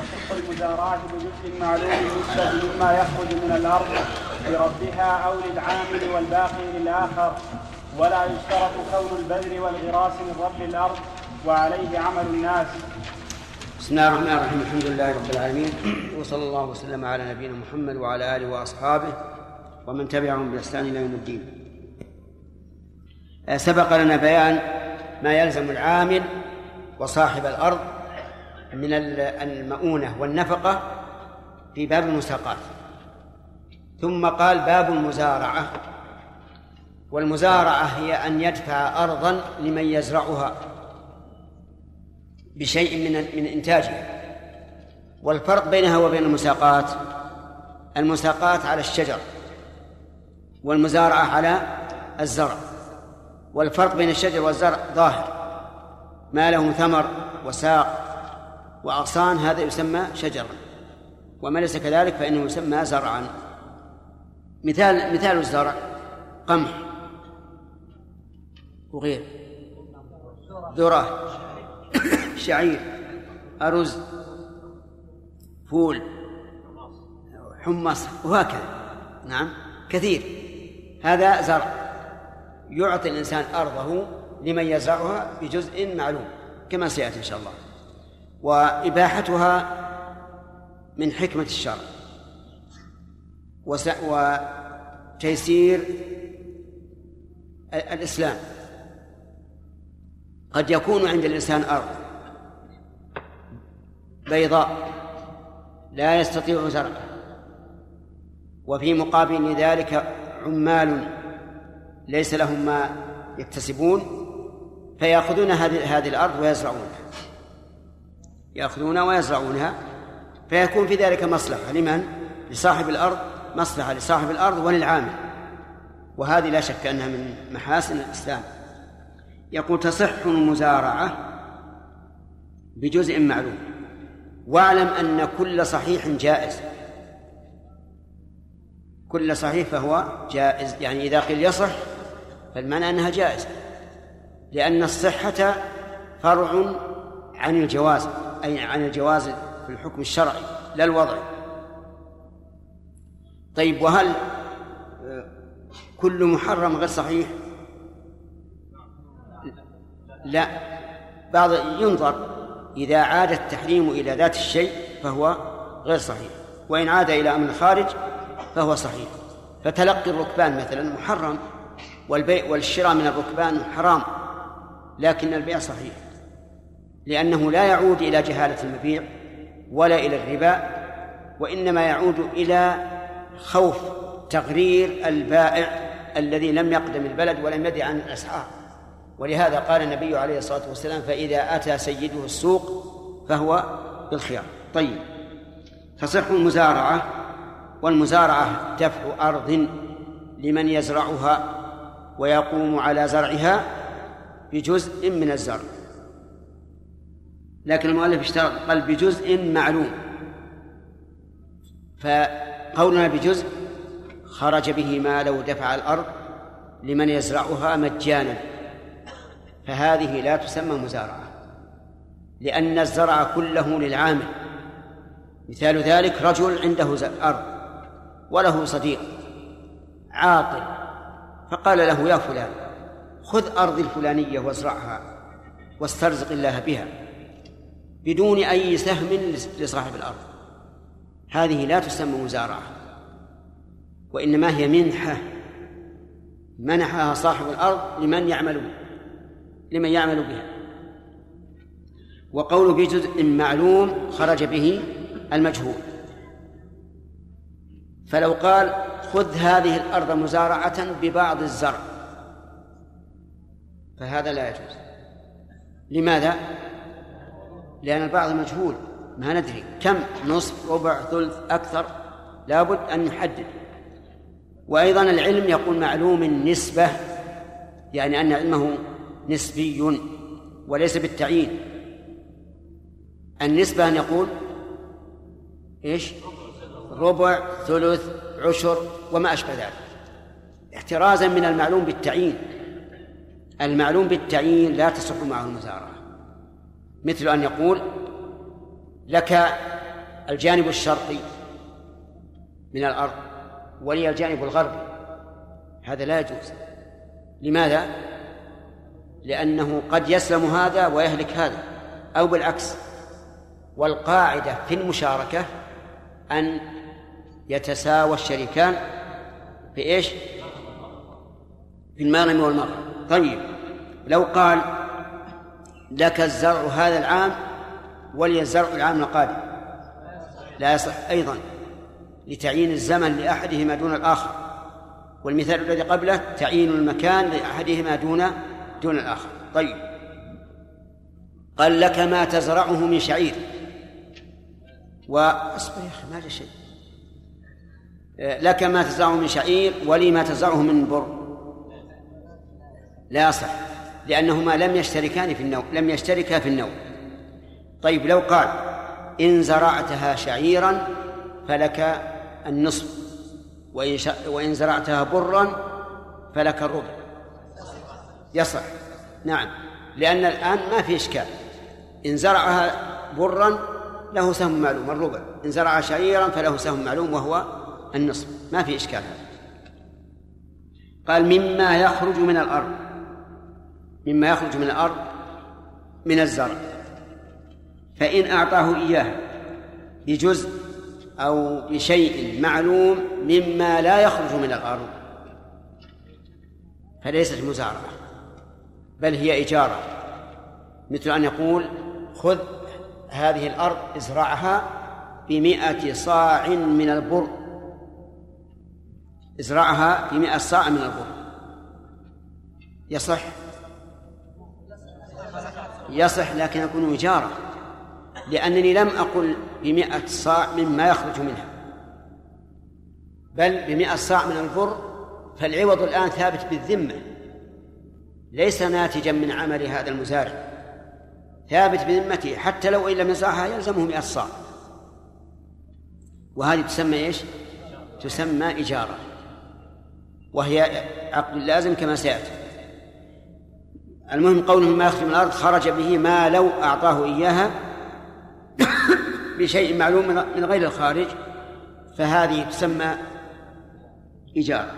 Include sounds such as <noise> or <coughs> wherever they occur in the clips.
تصح المزارعة بجزء معلوم نسبة مما يخرج من الأرض. لربها أو للعامل والباقي للآخر. ولا يشترط كون البذر والغراس من رب الأرض وعليه عمل الناس. بسم الله الرحمن الرحيم. الحمد لله رب العالمين. وصلى الله وسلم على نبينا محمد وعلى آله وأصحابه ومن تبعهم بإحسان إلى يوم الدين. سبق لنا بيان ما يلزم العامل وصاحب الأرض من المؤونة والنفقة في باب المساقات. ثم قال باب المزارعة. والمزارعة هي أن يدفع ارضا لمن يزرعها بشيء من من إنتاجها والفرق بينها وبين المساقات المساقات على الشجر والمزارعة على الزرع. والفرق بين الشجر والزرع ظاهر ما له ثمر وساق وأغصان هذا يسمى شجرا وما ليس كذلك فإنه يسمى زرعا. مثال مثال الزرع قمح وغير ذرة <coughs> شعير أرز فول حمص وهكذا. نعم كثير. هذا زرع. يعطي الإنسان أرضه لمن يزرعها بجزء معلوم كما سيأتي إن شاء الله. وإباحتها من حكمة الشرع. وتيسير الإسلام. قد يكون عند الإنسان أرض بيضاء لا يستطيع زرعها وفي مقابل ذلك عمال ليس لهم ما يكتسبون فيأخذون هذه الأرض ويزرعونها. يأخذون ويزرعونها فيكون في ذلك مصلحة. لمن؟ لصاحب الأرض مصلحة لصاحب الأرض وللعامل. وهذه لا شك أنها من محاسن الإسلام. يقول تصح المزارعة بجزء معلوم. واعلم أن كل صحيح جائز. كل صحيح فهو جائز. يعني إذا قيل يصح فالمعنى أنها جائزة. لأن الصحة فرع عن الجواز. أي عن الجواز في الحكم الشرعي لا الوضع. طيب وهل كل محرم غير صحيح؟ لا. بعض ينظر إذا عاد التحريم إلى ذات الشيء فهو غير صحيح وإن عاد إلى أمر خارج فهو صحيح. فتلقي الركبان مثلا محرم والبيع والشراء من الركبان حرام لكن البيع صحيح. لأنه لا يعود إلى جهالة المبيع ولا إلى الربا وإنما يعود إلى خوف تغرير البائع الذي لم يقدم البلد ولم يدع عن الأسعار. ولهذا قال النبي عليه الصلاة والسلام فإذا أتى سيده السوق فهو بالخيار. طيب. تصح المزارعة والمزارعة دفع أرض لمن يزرعها ويقوم على زرعها بجزء من الزرع. لكن المؤلف اشترط قال بجزء معلوم. فقولنا بجزء خرج به ما لو دفع الأرض لمن يزرعها مجانا. فهذه لا تسمى مزارعة لأن الزرع كله للعامل. مثال ذلك رجل عنده أرض وله صديق عاقل فقال له يا فلان خذ أرضي الفلانية وازرعها واسترزق الله بها. بدون أي سهم لصاحب الأرض. هذه لا تسمى مزارعة وإنما هي منحة منحها صاحب الأرض لمن يعمل لمن يعمل بها. وقول بجزء معلوم خرج به المجهول. فلو قال خذ هذه الأرض مزارعة ببعض الزرع فهذا لا يجوز. لماذا؟ لأن البعض مجهول. ما ندري كم نصف ربع ثلث أكثر. لابد أن نحدد. وأيضا العلم يقول معلوم النسبة يعني أن علمه نسبي وليس بالتعيين. النسبة أن يقول إيش؟ ربع ثلث عشر وما أشبه ذلك. احترازا من المعلوم بالتعيين. المعلوم بالتعيين لا تصح معه المزارعة. مثل أن يقول لك الجانب الشرقي من الأرض ولي الجانب الغربي هذا لا يجوز لماذا؟ لأنه قد يسلم هذا ويهلك هذا أو بالعكس والقاعدة في المشاركة أن يتساوى الشريكان في إيش؟ في المغنم والمغرب طيب لو قال لك الزرع هذا العام ولي الزرع العام القادم. لا يصح أيضا لتعيين الزمن لأحدهما دون الآخر والمثال الذي قبله تعيين المكان لأحدهما دون دون الآخر. طيب. قال لك ما تزرعه من شعير. واصبر يا أخي ما شيء. لك ما تزرعه من شعير ولي ما تزرعه من بر. لا يصح. لأنهما لم يشتركان في النوم لم يشتركا في النوم. طيب لو قال إن زرعتها شعيرا فلك النصف وإن, وإن زرعتها برا فلك الربع. يصح. نعم. لأن الآن ما في إشكال. إن زرعها برا له سهم معلوم الربع. إن زرع شعيرا فله سهم معلوم وهو النصف. ما في إشكال قال مما يخرج من الأرض. مما يخرج من الأرض من الزرع. فإن أعطاه إياه بجزء أو بشيء معلوم مما لا يخرج من الأرض فليست مزارعة بل هي إجارة. مثل أن يقول خذ هذه الأرض إزرعها بمئة صاع من البر. إزرعها بمئة صاع من البر. يصح يصح لكن يكون إجارة لأنني لم أقل بمئة صاع مما يخرج منها. بل بمئة صاع من البر فالعوض الآن ثابت بالذمة ليس ناتجا من عمل هذا المزارع. ثابت بذمته حتى لو إن لم يزرعها يلزمه مئة صاع. وهذه تسمى إيش؟ تسمى إجارة. وهي عقد لازم كما سيأتي. المهم قوله ما يخرج من الأرض خرج به ما لو أعطاه إياها بشيء معلوم من غير الخارج فهذه تسمى إيجار.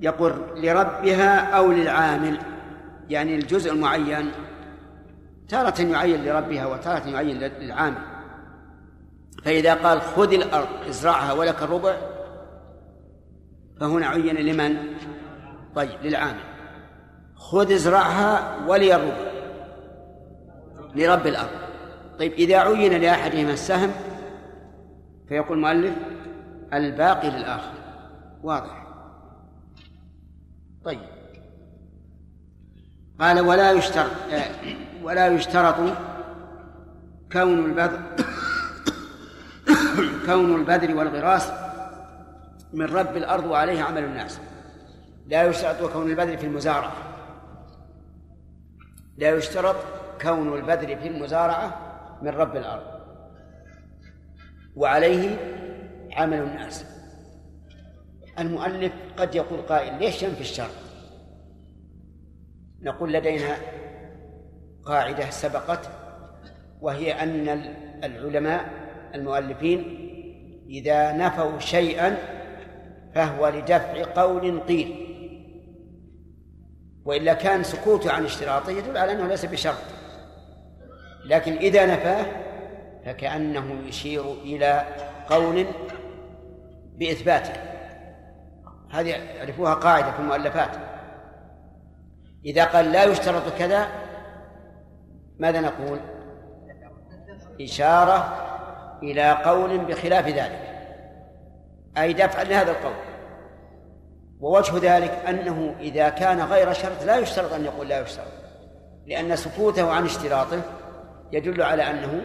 يقول لربها أو للعامل يعني الجزء المعين تارة يعين لربها وتارة يعين للعامل. فإذا قال خذ الأرض إزرعها ولك الربع فهنا عين لمن؟ طيب للعامل. خذ ازرعها ولي الربع لرب الأرض. طيب إذا عين لأحدهما السهم فيقول المؤلف الباقي للآخر. واضح؟ طيب. قال ولا يشترط ولا يشترط كون البذر كون البذر والغراس من رب الأرض وعليه عمل الناس. لا يشترط كون البذر في المزارعة. لا يشترط كون البذر في المزارعة من رب الأرض. وعليه عمل الناس. المؤلف قد يقول قائل ليش ينفي الشرط؟ نقول لدينا قاعدة سبقت وهي أن العلماء المؤلفين إذا نفوا شيئا فهو لدفع قول قيل. وإلا كان سكوته عن اشتراطه يدل على أنه ليس بشرط. لكن إذا نفاه فكأنه يشير إلى قول بإثباته. هذه يعرفوها قاعدة في المؤلفات. إذا قال لا يشترط كذا ماذا نقول؟ إشارة إلى قول بخلاف ذلك. أي دفع لهذا القول. ووجه ذلك أنه إذا كان غير شرط لا يشترط أن يقول لا يشترط لأن سكوته عن اشتراطه يدل على أنه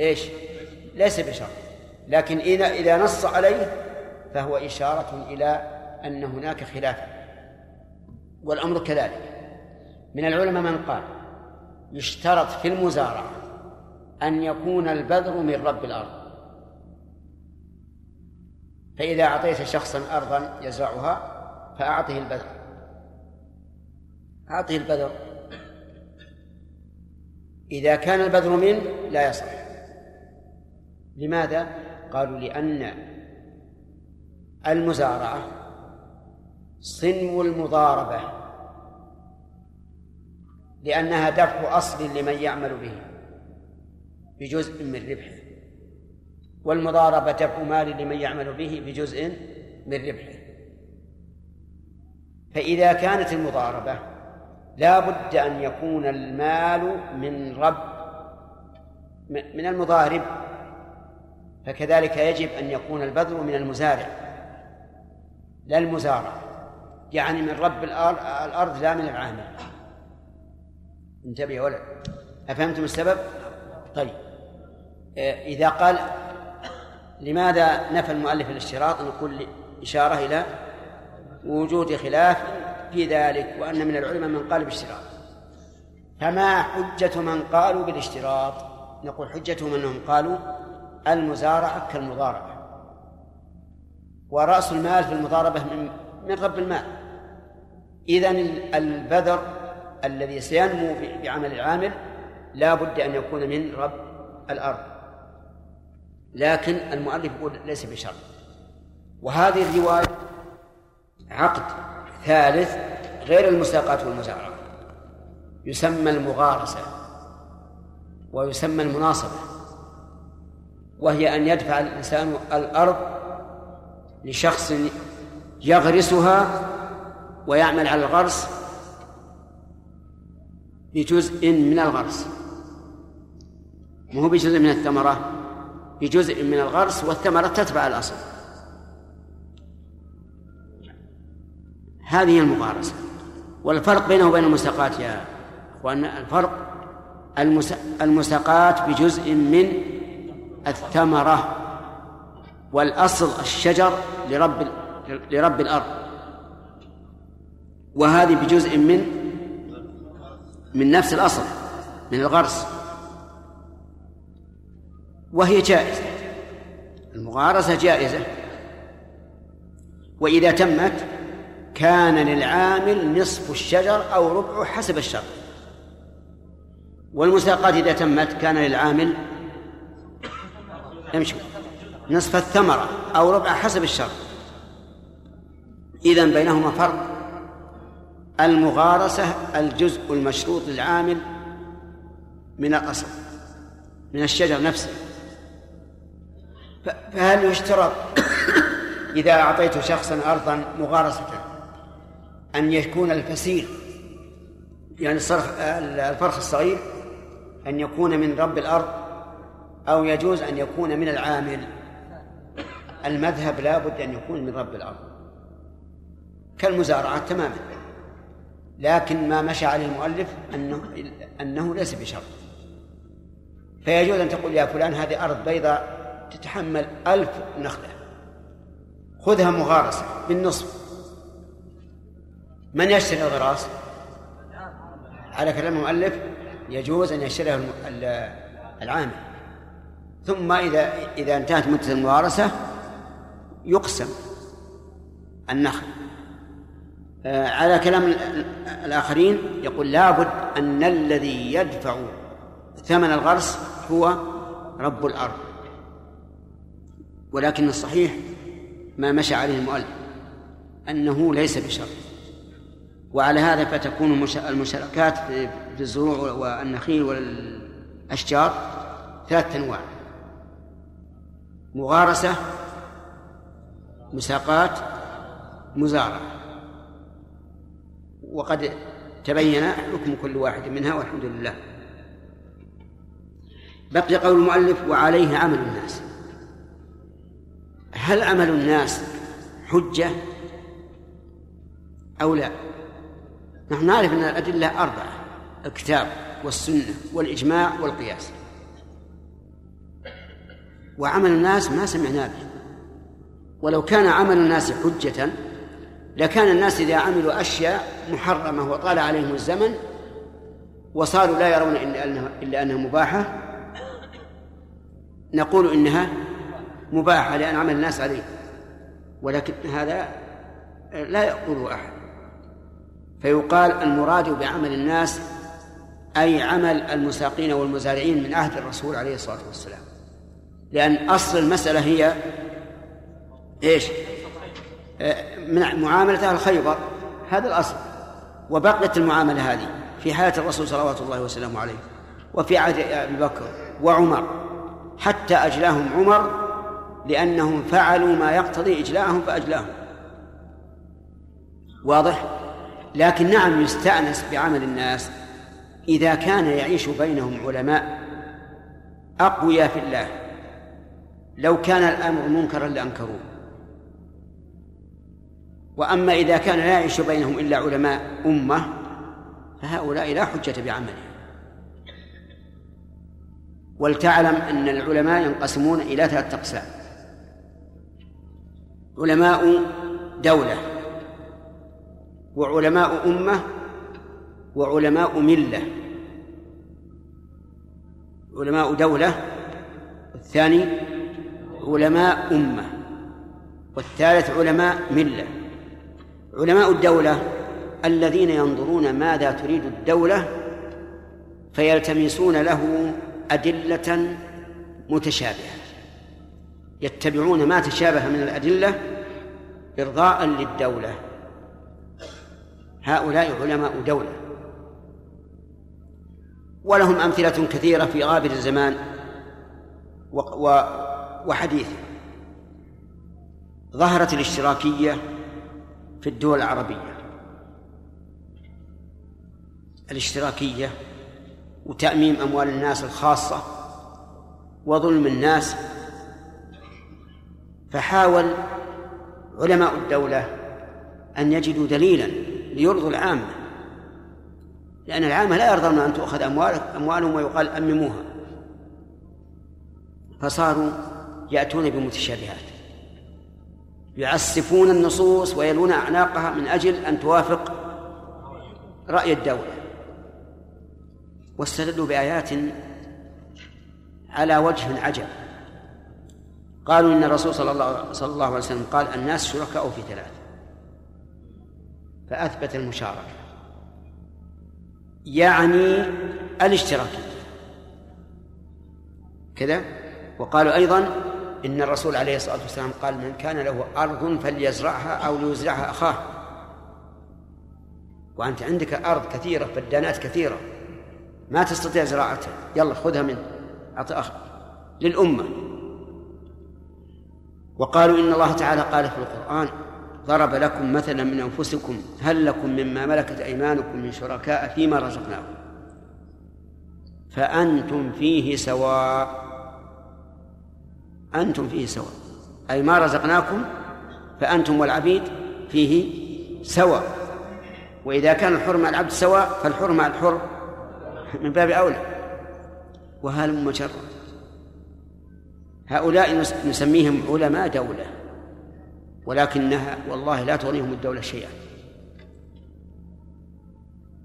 إيش؟ ليس بشرط. لكن إذا إذا نص عليه فهو إشارة إلى أن هناك خلافا والأمر كذلك. من العلماء من قال يشترط في المزارعة أن يكون البذر من رب الأرض. فإذا أعطيت شخصا أرضا يزرعها فأعطه البذر. أعطه البذر. إذا كان البذر منه لا يصح. لماذا؟ قالوا لأن المزارعة صنو المضاربة لأنها دفع أصل لمن يعمل به بجزء من ربحه. والمضاربة دفع مال لمن يعمل به بجزء من ربحه. فإذا كانت المضاربة لا بد أن يكون المال من رب من المضارب. فكذلك يجب أن يكون البذر من المزارع لا المزارع. يعني من رب الأرض لا من العامل. انتبه يا ولد. أفهمتم السبب؟ طيب. إذا قال لماذا نفى المؤلف الاشتراط نقول إشارة إلى وجود خلاف في ذلك وأن من العلماء من قال بالاشتراط؟ فما حجة من قالوا بالاشتراط؟ نقول حجتهم أنهم قالوا المزارعة كالمضاربة. ورأس المال في المضاربة من من رب المال. إذا البذر الذي سينمو بعمل العامل لا بد أن يكون من رب الأرض. لكن المؤلف يقول ليس بشرط. وهذه الرواية عقد ثالث غير المساقات والمزارعة. يسمى المغارسة ويسمى المناصبة. وهي أن يدفع الإنسان الأرض لشخص يغرسها ويعمل على الغرس بجزء من الغرس. مو بجزء من الثمرة. بجزء من الغرس والثمرة تتبع الأصل. هذه المغارسة. والفرق بينه وبين المساقات يا أخواننا الفرق المساقات بجزء من الثمرة والأصل الشجر لرب لرب الأرض. وهذه بجزء من من نفس الأصل من الغرس. وهي جائزة. المغارسة جائزة. وإذا تمت كان للعامل نصف الشجر أو ربعه حسب الشرط. والمساقات إذا تمت كان للعامل امشي. نصف الثمرة أو ربع حسب الشرط. إذن بينهما فرق المغارسة الجزء المشروط للعامل من الأصل من الشجر نفسه. فهل يشترط إذا أعطيت شخصا أرضا مغارسة أن يكون الفسيل يعني الصرف الفرخ الصغير أن يكون من رب الأرض أو يجوز أن يكون من العامل؟ المذهب لا بد أن يكون من رب الأرض. كالمزارعة تماما. لكن ما مشى عليه المؤلف أنه أنه ليس بشرط. فيجوز أن تقول يا فلان هذه أرض بيضاء تتحمل ألف نخلة. خذها مغارسة بالنصف. من يشتري الغراس؟ على كلام المؤلف يجوز أن يشتريها العامل. ثم إذا إذا انتهت مدة المغارسة يقسم النخل. آه، على كلام الآخرين يقول لابد أن الذي يدفع ثمن الغرس هو رب الأرض. ولكن الصحيح ما مشى عليه المؤلف أنه ليس بشرط. وعلى هذا فتكون المشاركات في الزروع والنخيل والأشجار ثلاثة أنواع. مغارسة مساقات مزارعة وقد تبين حكم كل واحد منها والحمد لله. بقي قول المؤلف وعليه عمل الناس. هل عمل الناس حجة أو لا؟ نحن نعرف أن الأدلة أربعة الكتاب والسنة والإجماع والقياس. وعمل الناس ما سمعنا به. ولو كان عمل الناس حجة لكان الناس إذا عملوا أشياء محرمة وطال عليهم الزمن وصاروا لا يرون إلا أنها, إلا أنها مباحة نقول إنها مباحة لأن عمل الناس عليه. ولكن هذا لا يقوله أحد. فيقال المراد بعمل الناس أي عمل المساقين والمزارعين من عهد الرسول عليه الصلاة والسلام. لأن أصل المسألة هي إيش؟ من معاملة أهل خيبر. هذا الأصل. وبقيت المعاملة هذه في حياة الرسول صلوات الله وسلامه عليه وفي عهد أبي بكر وعمر حتى أجلاهم عمر لأنهم فعلوا ما يقتضي إجلاءهم فأجلاهم. واضح؟ لكن نعم يستأنس بعمل الناس إذا كان يعيش بينهم علماء أقوياء في الله. لو كان الأمر منكرا لأنكروه. وأما إذا كان لا يعيش بينهم إلا علماء أمة فهؤلاء لا حجة بعملهم ولتعلم أن العلماء ينقسمون إلى ثلاثة أقسام. علماء دولة وعلماء أمة وعلماء ملة. علماء دولة. الثاني علماء أمة والثالث علماء ملة. علماء الدولة الذين ينظرون ماذا تريد الدولة فيلتمسون له أدلة متشابهة. يتبعون ما تشابه من الأدلة إرضاء للدولة. هؤلاء علماء دولة. ولهم أمثلة كثيرة في غابر الزمان وحديثه ظهرت الاشتراكية في الدول العربية. الاشتراكية وتأميم أموال الناس الخاصة وظلم الناس فحاول علماء الدولة أن يجدوا دليلا ليرضوا العامة لأن العامة لا يرضون أن تؤخذ أموالهم ويقال أمموها. فصاروا يأتون بمتشابهات. يعسفون النصوص ويلون أعناقها من أجل أن توافق رأي الدولة. واستدلوا بآيات على وجه عجب. قالوا إن الرسول صلى الله صلى الله عليه وسلم قال الناس شركاء في ثلاث. فأثبت المشاركة. يعني الاشتراكية كذا. وقالوا أيضا إن الرسول عليه الصلاة والسلام قال من كان له أرض فليزرعها أو ليزرعها أخاه. وأنت عندك أرض كثيرة فدانات كثيرة. ما تستطيع زراعتها. يلا خذها منه أعطي أخ للأمة. وقالوا إن الله تعالى قال في القرآن ضرب لكم مثلا من أنفسكم هل لكم مما ملكت أيمانكم من شركاء فيما رزقناكم؟ فأنتم فيه سواء. أنتم فيه سواء. أي ما رزقناكم فأنتم والعبيد فيه سواء. وإذا كان الحر مع العبد سواء فالحر مع الحر من باب أولى. وهل مجرد؟ هؤلاء نسميهم علماء دولة ولكنها والله لا تغنيهم الدولة شيئا.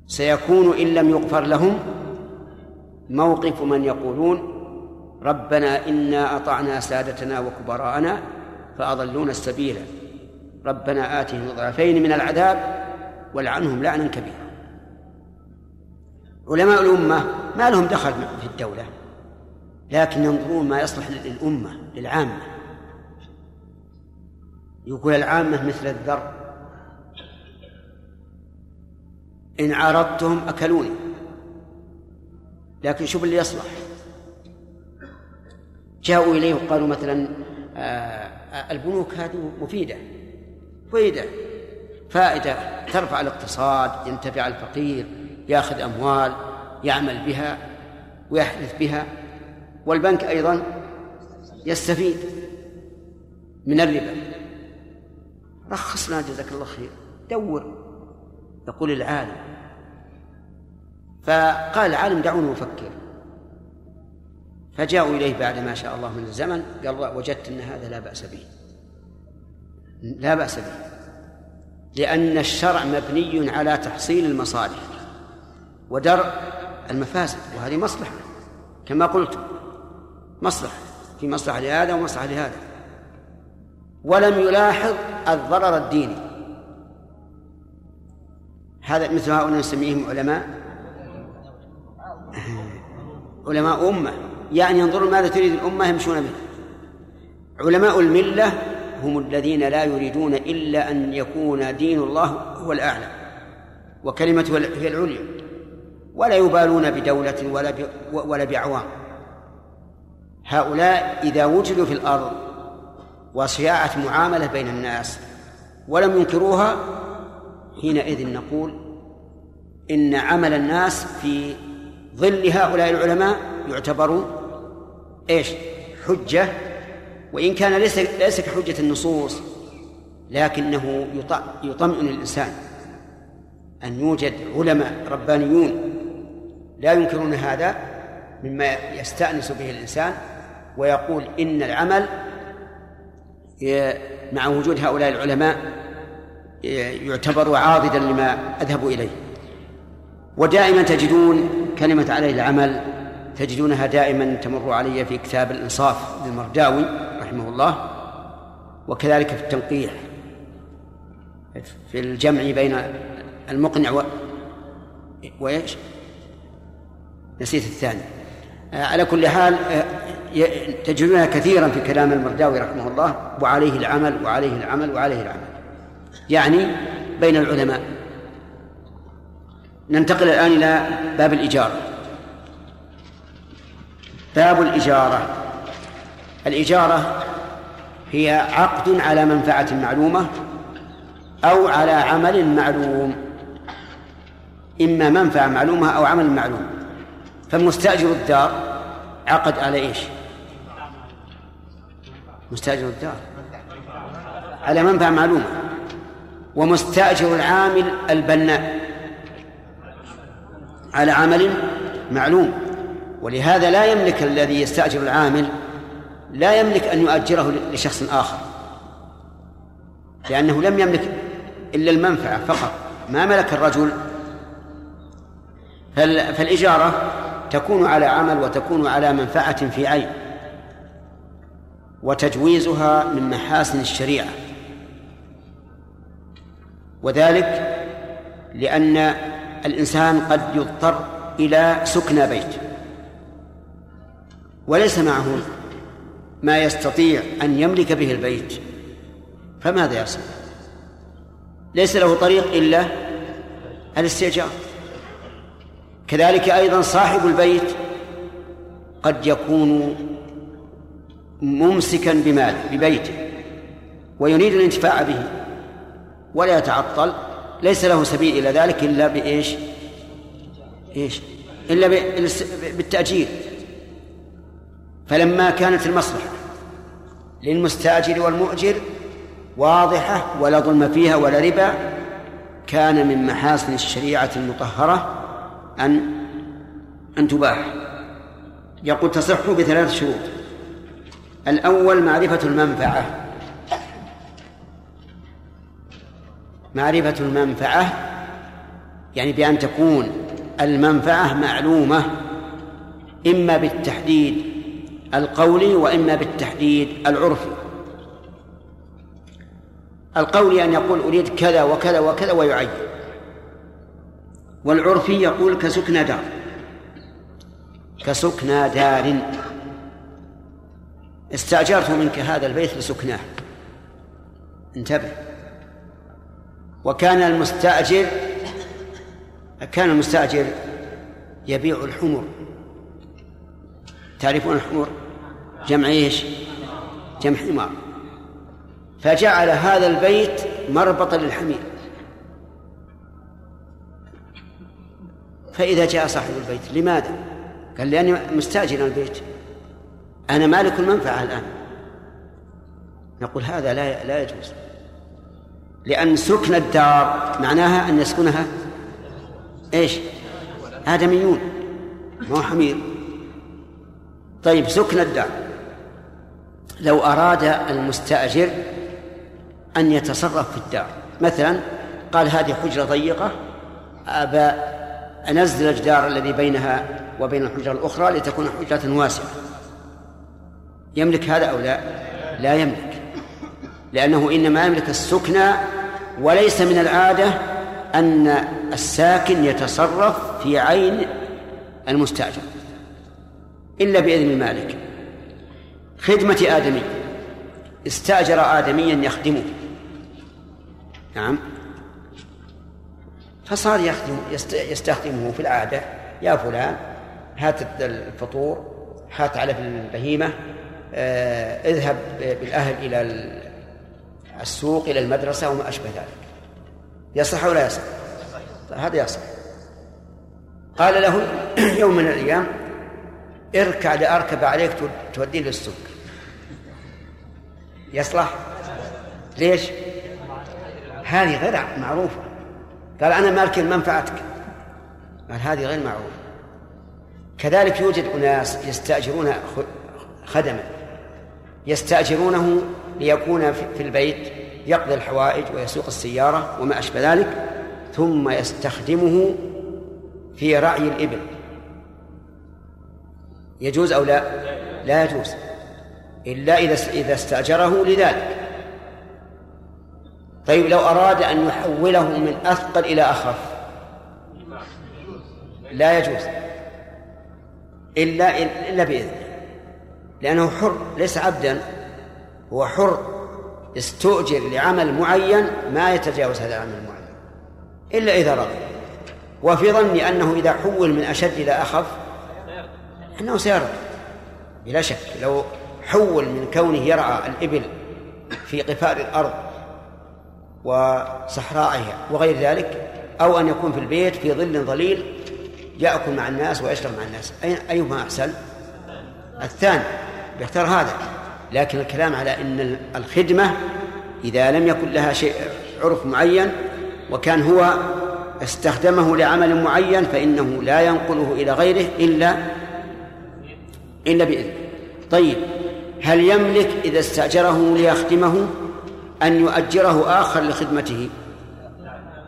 سيكون إن لم يغفر لهم موقف من يقولون ربنا إنا أطعنا سادتنا وكبراءنا فأضلونا السبيل. ربنا آتهم ضعفين من العذاب ولعنهم لعنا كبيرا. علماء الأمة ما لهم دخل في الدولة. لكن ينظرون ما يصلح للأمة للعامة. يقول العامة مثل الذر. إن عارضتهم أكلوني. لكن شوف اللي يصلح. جاءوا إليه وقالوا مثلا آه البنوك هذه مفيدة. مفيدة. فائدة. ترفع الاقتصاد ينتفع الفقير ياخذ أموال يعمل بها ويحدث بها. والبنك أيضا يستفيد من الربا. رخصنا جزاك الله خير. دور يقول العالم. فقال العالم دعوني أفكر. فجاءوا إليه بعد ما شاء الله من الزمن قال وجدت أن هذا لا بأس به. لا بأس به. لأن الشرع مبني على تحصيل المصالح ودرء المفاسد وهذه مصلحة كما قلت. مصلحة في مصلحة لهذا ومصلحة لهذا. ولم يلاحظ الضرر الديني. هذا مثل هؤلاء نسميهم علماء. علماء أمة. يعني ينظرون ماذا تريد الأمة يمشون به. علماء الملة هم الذين لا يريدون إلا أن يكون دين الله هو الأعلى. وكلمته هي العليا. ولا يبالون بدولة ولا ولا بعوام. هؤلاء إذا وجدوا في الأرض وصياعة معاملة بين الناس ولم ينكروها حينئذ نقول إن عمل الناس في ظل هؤلاء العلماء يعتبر إيش؟ حجة وإن كان ليس ليس كحجة النصوص لكنه يطمئن الإنسان أن يوجد علماء ربانيون لا ينكرون هذا مما يستأنس به الإنسان ويقول إن العمل مع وجود هؤلاء العلماء يعتبر عاضدا لما أذهبوا إليه. ودائما تجدون كلمة عليه العمل تجدونها دائما تمر علي في كتاب الإنصاف للمرداوي رحمه الله وكذلك في التنقيح في الجمع بين المقنع و... وإيش؟ نسيت الثاني. على كل حال تجدونها كثيرا في كلام المرداوي رحمه الله وعليه العمل وعليه العمل وعليه العمل. يعني بين العلماء. ننتقل الآن إلى باب الإجارة. باب الإجارة. الإجارة هي عقد على منفعة معلومة أو على عمل معلوم. إما منفعة معلومة أو عمل معلوم. فمستأجر الدار عقد على إيش؟ مستأجر الدار. على منفعة معلومة. ومستأجر العامل البناء. على عمل معلوم. ولهذا لا يملك الذي يستأجر العامل لا يملك أن يؤجره لشخص آخر. لأنه لم يملك إلا المنفعة فقط. ما ملك الرجل. فالإجارة تكون على عمل وتكون على منفعة في عين. وتجويزها من محاسن الشريعة. وذلك لأن الإنسان قد يضطر إلى سكنى بيت. وليس معه ما يستطيع أن يملك به البيت. فماذا يصنع؟ ليس له طريق إلا الاستئجار. كذلك أيضا صاحب البيت قد يكون ممسكا بماله ببيته ويريد الانتفاع به ولا يتعطل ليس له سبيل إلى ذلك إلا بإيش؟ إيش؟ إلا بالتأجير. فلما كانت المصلحة للمستأجر والمؤجر واضحة ولا ظلم فيها ولا ربا كان من محاسن الشريعة المطهرة أن أن تباح. يقول تصح بثلاث شروط. الأول معرفة المنفعة. معرفة المنفعة يعني بأن تكون المنفعة معلومة إما بالتحديد القولي وإما بالتحديد العرفي. القولي أن يقول أريد كذا وكذا وكذا ويعين. والعرفي يقول كسكنى دار. كسكنى دار. استأجرت منك هذا البيت لسكناه. انتبه. وكان المستأجر كان المستأجر يبيع الحمر. تعرفون الحمر؟ جمع إيش؟ جمع حمار. فجعل هذا البيت مربطا للحمير. فإذا جاء صاحب البيت لماذا؟ قال لأني مستأجر البيت. أنا مالك المنفعة الآن. نقول هذا لا لا يجوز. لأن سكن الدار معناها أن يسكنها إيش؟ آدميون. ما هو حمير. طيب سكن الدار. لو أراد المستأجر أن يتصرف في الدار. مثلا قال هذه حجرة ضيقة أبى أنزل الجدار الذي بينها وبين الحجرة الأخرى لتكون حجرة واسعة. يملك هذا أو لا؟ لا يملك. لأنه إنما يملك السكنى وليس من العادة أن الساكن يتصرف في عين المستأجر. إلا بإذن المالك. خدمة آدمي. استأجر آدميا يخدمه. نعم. فصار يخدم يستخدمه في العادة. يا فلان هات الفطور هات علف البهيمة اذهب بالأهل إلى السوق إلى المدرسة وما أشبه ذلك. يصح أو لا يصح؟ هذا يصح. قال له <clears throat> يوم من الأيام اركع لأركب عليك توديه للسوق. يصلح؟ ليش؟ هذه غير معروفة. قال أنا مالك منفعتك. قال هذه غير معروفة. كذلك يوجد أناس يستأجرون خدما. يستأجرونه ليكون في البيت يقضي الحوائج ويسوق السيارة وما أشبه ذلك ثم يستخدمه في رعي الإبل. يجوز أو لا؟ لا يجوز. إلا إذا إذا استأجره لذلك. طيب لو أراد أن يحوله من أثقل إلى أخف لا يجوز. إلا إلا بإذنه. لأنه حر ليس عبدا. هو حر استؤجر لعمل معين ما يتجاوز هذا العمل المعين. إلا إذا رضي. وفي ظني أنه إذا حول من أشد إلى أخف أنه سيرضى بلا شك لو حول من كونه يرعى الإبل في قفار الأرض وصحرائها وغير ذلك أو أن يكون في البيت في ظل ظليل يأكل مع الناس ويشرب مع الناس. أيهما أحسن؟ الثاني. يختار هذا. لكن الكلام على أن الخدمة إذا لم يكن لها شيء عرف معين وكان هو استخدمه لعمل معين فإنه لا ينقله إلى غيره إلا إلا بإذنه. طيب هل يملك إذا استأجره ليخدمه أن يؤجره آخر لخدمته؟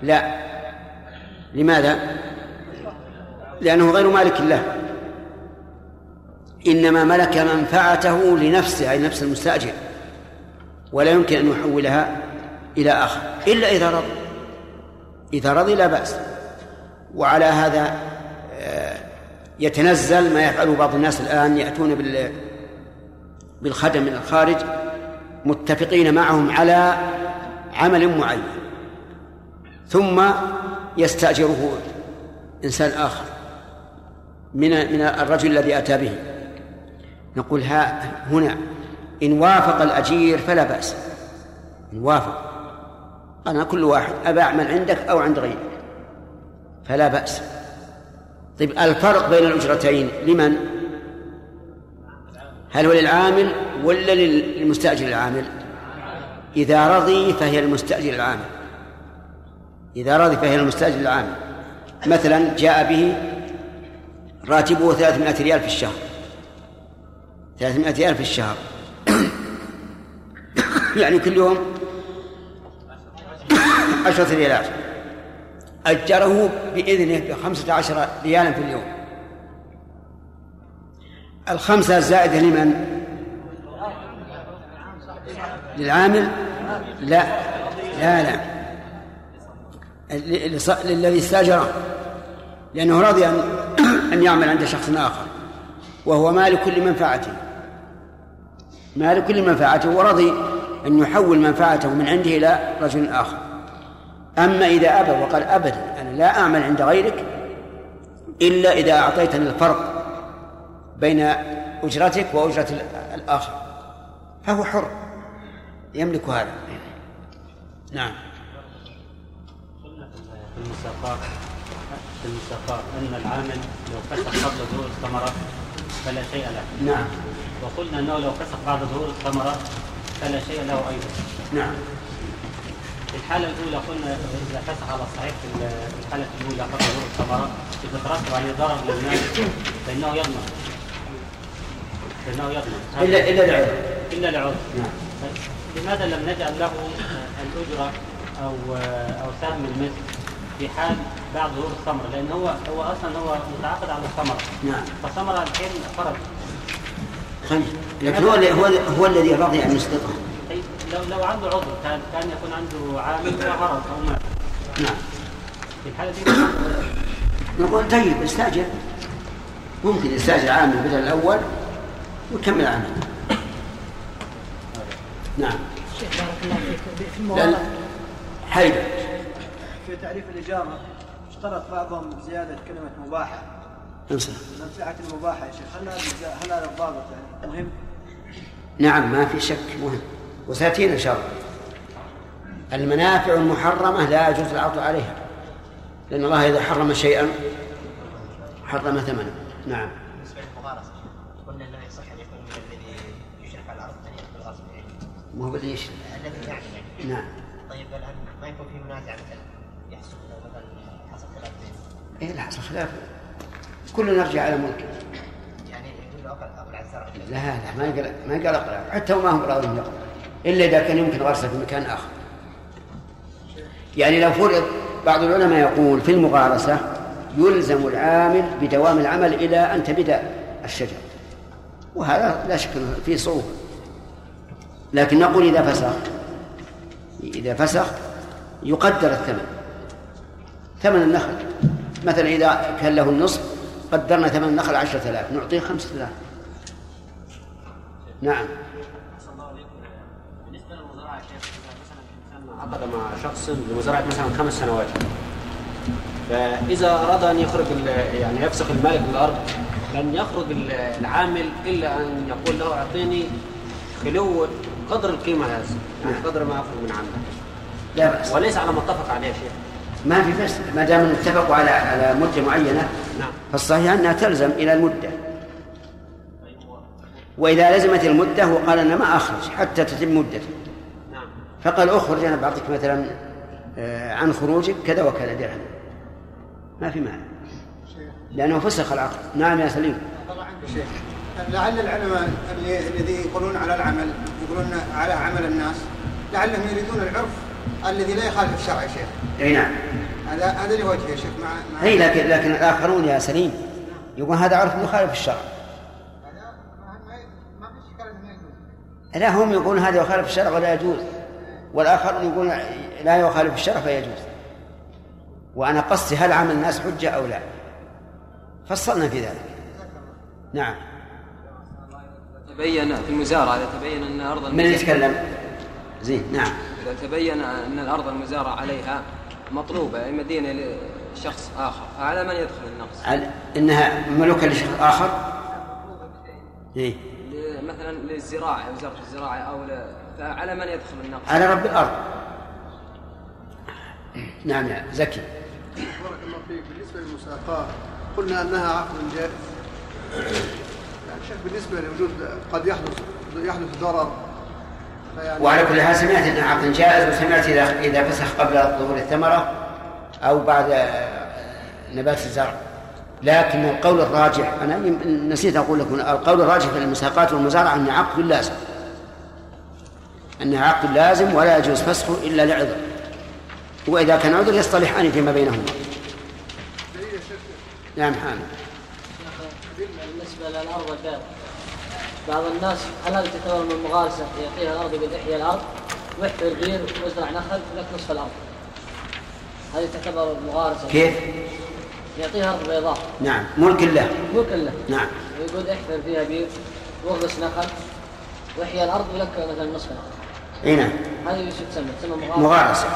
لا. لماذا؟ لأنه غير مالك له إنما ملك منفعته لنفسه أي نفس المستأجر ولا يمكن أن يحولها إلى آخر إلا إذا رضي. إذا رضي لا بأس. وعلى هذا آه، يتنزل ما يفعله بعض الناس الآن يأتون بالخدم من الخارج متفقين معهم على عمل معين ثم يستأجره إنسان آخر من من الرجل الذي أتى به. نقول ها هنا إن وافق الأجير فلا بأس. إن وافق. أنا كل واحد أبى أعمل عندك أو عند غيرك. فلا بأس. طيب الفرق بين الأجرتين لمن؟ هل هو للعامل ولا للمستأجر العامل؟ إذا رضي فهي المستأجر العامل. إذا رضي فهي المستأجر العامل. مثلا جاء به راتبه 300 ريال في الشهر. 300 ريال في الشهر. <coughs> يعني كل يوم <coughs> عشرة ريالات. أجره بإذنه بخمسة عشر ريالا في اليوم. الخمسة الزائدة لمن؟ للعامل؟ لا. لا لا. للذي استأجره. لأنه رضي <coughs> أن يعمل عند شخص آخر. وهو مالك لمنفعته مالك لمنفعته ورضي أن يحول منفعته من عنده إلى رجل آخر. أما إذا أبى وقال أبدا أنا لا أعمل عند غيرك إلا إذا أعطيتني الفرق بين أجرتك وأجرة الآخر. فهو حر. يملك هذا. نعم. في المساقات في المساقات أن العامل لو فسخ قبل ظهور الثمرة فلا شيء له. نعم. وقلنا أنه لو فسخ بعد ظهور الثمرة فلا شيء له أيضا. نعم. في الحالة الأولى قلنا إذا فسخ على الصحيح في الحالة الأولى قبل ظهور الثمرة إذا ترتب عليه ضرر للناس فإنه يضمن. فإنه يضمن. إلا إلا لعذر إلا لعذر نعم. لماذا لم نجعل له الأجرة أو أو سهم المثل؟ في حال بعد ظهور الثمرة لأن هو هو أصلا هو متعاقد على الثمرة نعم. فالثمرة الحين خرج خير. لكن هو هو هو الذي رضي أن يسقطها طيب لو لو عنده عذر كان كان يكون عنده عامل وهرب أو مات نعم. في الحالة دي نقول طيب استأجر. ممكن يستأجر عامل بدل الأول ويكمل عمله نعم. شيخ بارك الله فيك. في الموارد حيدر في تعريف الإجارة اشترط بعضهم زيادة كلمة مباحة. انصر منفعة المباحة يا شيخ هل هذا هل هذا الضابط يعني مهم؟ نعم ما في شك مهم. وسيأتينا إن شاء الله. المنافع المحرمة لا يجوز العرض عليها لأن الله إذا حرم شيئا حرم ثمنه. نعم. قلنا إنه يصح أن يكون من الذي يشرف على الأرض ان ياخذ يعني ما هو اللي يشرب الذي يعني يعني نعم. طيب الآن ما يكون في منازع مثلا؟ إيه لا حصل خلاف. كلنا نرجع على ملكه يعني يقول له أقل أقل على الزرع. لا لا ما قال ما قال اقرا حتى وما هم راضين إلا إذا كان يمكن غرسه في مكان آخر. يعني لو فرض بعض العلماء يقول في المغارسة يلزم العامل بدوام العمل إلى أن تبدأ الشجر. وهذا لا شك فيه صعوبة. لكن نقول إذا فسخ إذا فسخ يقدر الثمن. ثمن النخل. مثلا إذا كان له النصف قدرنا ثمن النخل عشرة آلاف نعطيه خمسة آلاف. نعم. إذا مثلا عقد مع شخص لمزارعه مثلا خمس سنوات فإذا أراد أن يخرج يعني يفسخ المالك للارض لن يخرج ال- العامل إلا أن يقول له أعطيني خلو قدر القيمة هذا يعني قدر ما أخرج من عندك لا بأس. وليس على ما اتفق عليه شيخ. ما في بس ما دام اتفقوا على على مدة معينة. نعم. فالصحيح أنها تلزم إلى المدة. وإذا لزمت المدة وقال أنا ما أخرج حتى تتم مدته نعم. فقال أخرج أنا بعطيك مثلا آه، عن خروجك كذا وكذا درهم. ما في مانع. لأنه فسخ العقد نعم يا سليم. الله عنك شيخ لعل العلماء الذي يقولون على العمل يقولون على عمل الناس لعلهم يريدون العرف الذي لا يخالف الشرع يا شيخ. أي نعم. هذا هذا اللي وجهه يا شيخ مع أي لكن لكن الآخرون يا سليم يقول هذا عرف يخالف الشرع. لا هم يقولون هذا يخالف الشرع ولا يجوز. والآخرون يقولون لا يخالف الشرع فيجوز. وأنا قصدي هل عمل الناس حجة أو لا. فصلنا في ذلك. نعم. تبين في المزارعة تبين أن أرض من يتكلم؟ زين نعم. إذا تبين أن الأرض المزارع عليها مطلوبة أي مدينة لشخص آخر فعلى من يدخل النقص؟ على إنها مملوكة لشخص آخر؟ إيه. مثلا للزراعة وزارة الزراعة أو ل... فعلى من يدخل النقص؟ على رب الأرض. نعم يا زكي. بارك الله فيك. بالنسبة للمساقاة قلنا أنها عقد جائز. يعني شيخ بالنسبة لوجود قد يحدث يحدث ضرر وعلى كل حال سمعت انه عقد جائز وسمعت اذا إذا فسخ قبل ظهور الثمرة أو بعد آه، نبات الزرع. لكن القول الراجح أنا نسيت أقول لكم القول الراجح في المساقات والمزارعه انه عقد لازم. انه عقد لازم ولا يجوز فسخه إلا لعذر. وإذا كان عذر يصطلحان فيما بينهما. نعم حامد. بالنسبة للأرض البيضاء بعض الناس هل تعتبر من المغارسة يعطيها الأرض يقول احيا الأرض واحفر البير وازرع نخل لك نصف الأرض. هذه تعتبر مغارسة كيف؟ يعطيها أرض بيضاء نعم ملك له مو كله نعم. ويقول احفر فيها بير واغرس نخل واحيا الأرض ولك مثلا نصف الأرض. أي نعم. هذه وش تسمى؟ تسمى مغارسة مغارسة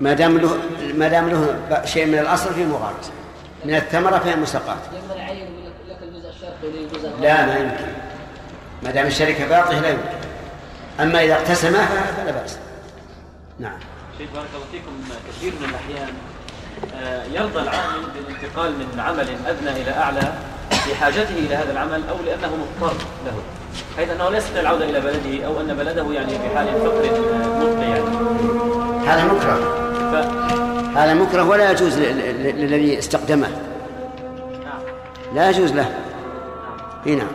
ما دام له ما دام له شيء من الأصل فيه مغارسة من الثمرة فهي مساقات لا ما يمكن. ما دام الشركة باطلة لا يمكن. أما إذا اقتسمها فلا بأس. نعم. شيخ بارك الله فيكم كثير من الأحيان آه، يرضى العامل بالانتقال من عمل أدنى إلى أعلى لحاجته إلى هذا العمل أو لأنه مضطر له حيث أنه لا يستطيع العودة إلى بلده أو أن بلده يعني في حال فقر مطلق يعني هذا مكره. هذا مكره ولا يجوز للذي استقدمه. لا يجوز له. إي نعم.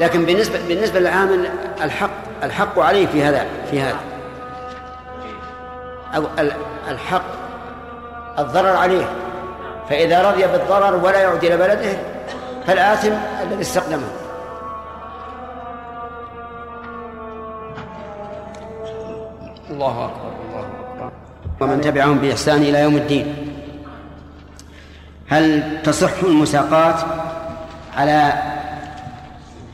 لكن بالنسبة بالنسبة للعامل الحق الحق عليه في هذا في هذا. أو ال- الحق الضرر عليه. فإذا رضي بالضرر ولا يعود إلى بلده فالآثم الذي استقدمه. الله أكبر. ومن تبعهم بإحسان إلى يوم الدين. هل تصح المساقات على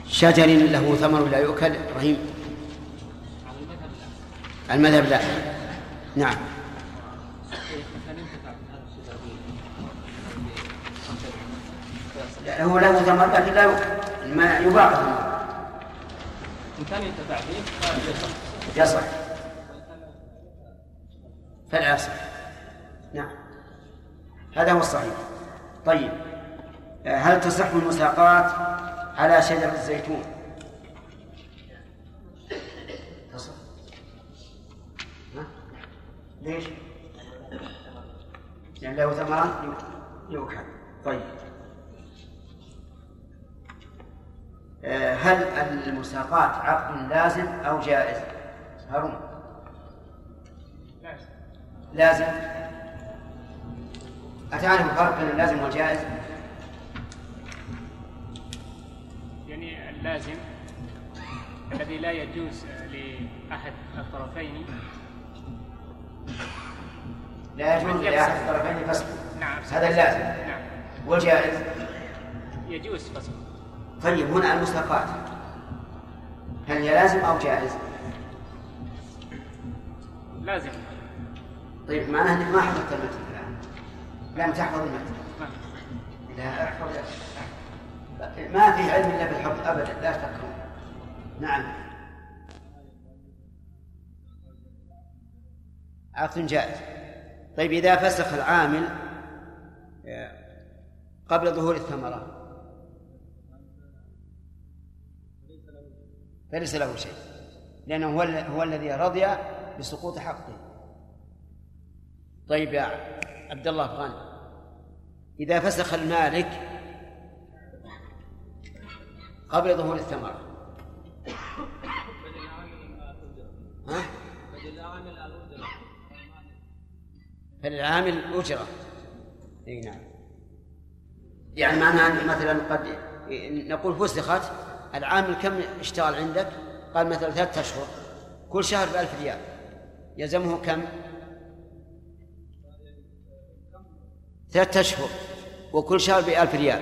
شجر له ثمر لا يؤكل؟ رهيم المذهب لا. نعم. هو له ثمر لكن لا ما يباع ثمر إن كان ينتفع به فيصح يصح. فلا نعم. هذا هو الصحيح. طيب. آه، هل تصح المساقات على شجر الزيتون؟ تصح؟ ليش؟ لأن له ثمران يؤكل. طيب. آه، هل المساقات عقد لازم أو جائز؟ هارون. لازم. أتعرف الفرق بين اللازم والجائز؟ يعني اللازم الذي لا يجوز لأحد الطرفين. لا يجوز لأحد الطرفين فسخ نعم. هذا اللازم. نعم. والجائز؟ يجوز فسخ طيب هنا المساقات هل هي لازم أو جائز؟ لازم. طيب معناها أنك ما حفظت المتن الآن. لم تحفظ المتن. لا أحفظ. ما في علم إلا بالحفظ أبدا لا تفكرون نعم. عقد جائز طيب إذا فسخ العامل قبل ظهور الثمرة فليس له شيء ال- هو الذي رضي بسقوط حقه. طيب يا عبد الله أفغاني إذا فسخ المالك قبل ظهور الثمرة ها؟ فللعامل أجرة أي نعم يعني معناها مثلا قد نقول فسخت العامل كم اشتغل عندك؟ قال مثلا ثلاثة أشهر كل شهر بألف ريال يلزمه كم؟ ثلاثة أشهر وكل شهر بألف ريال.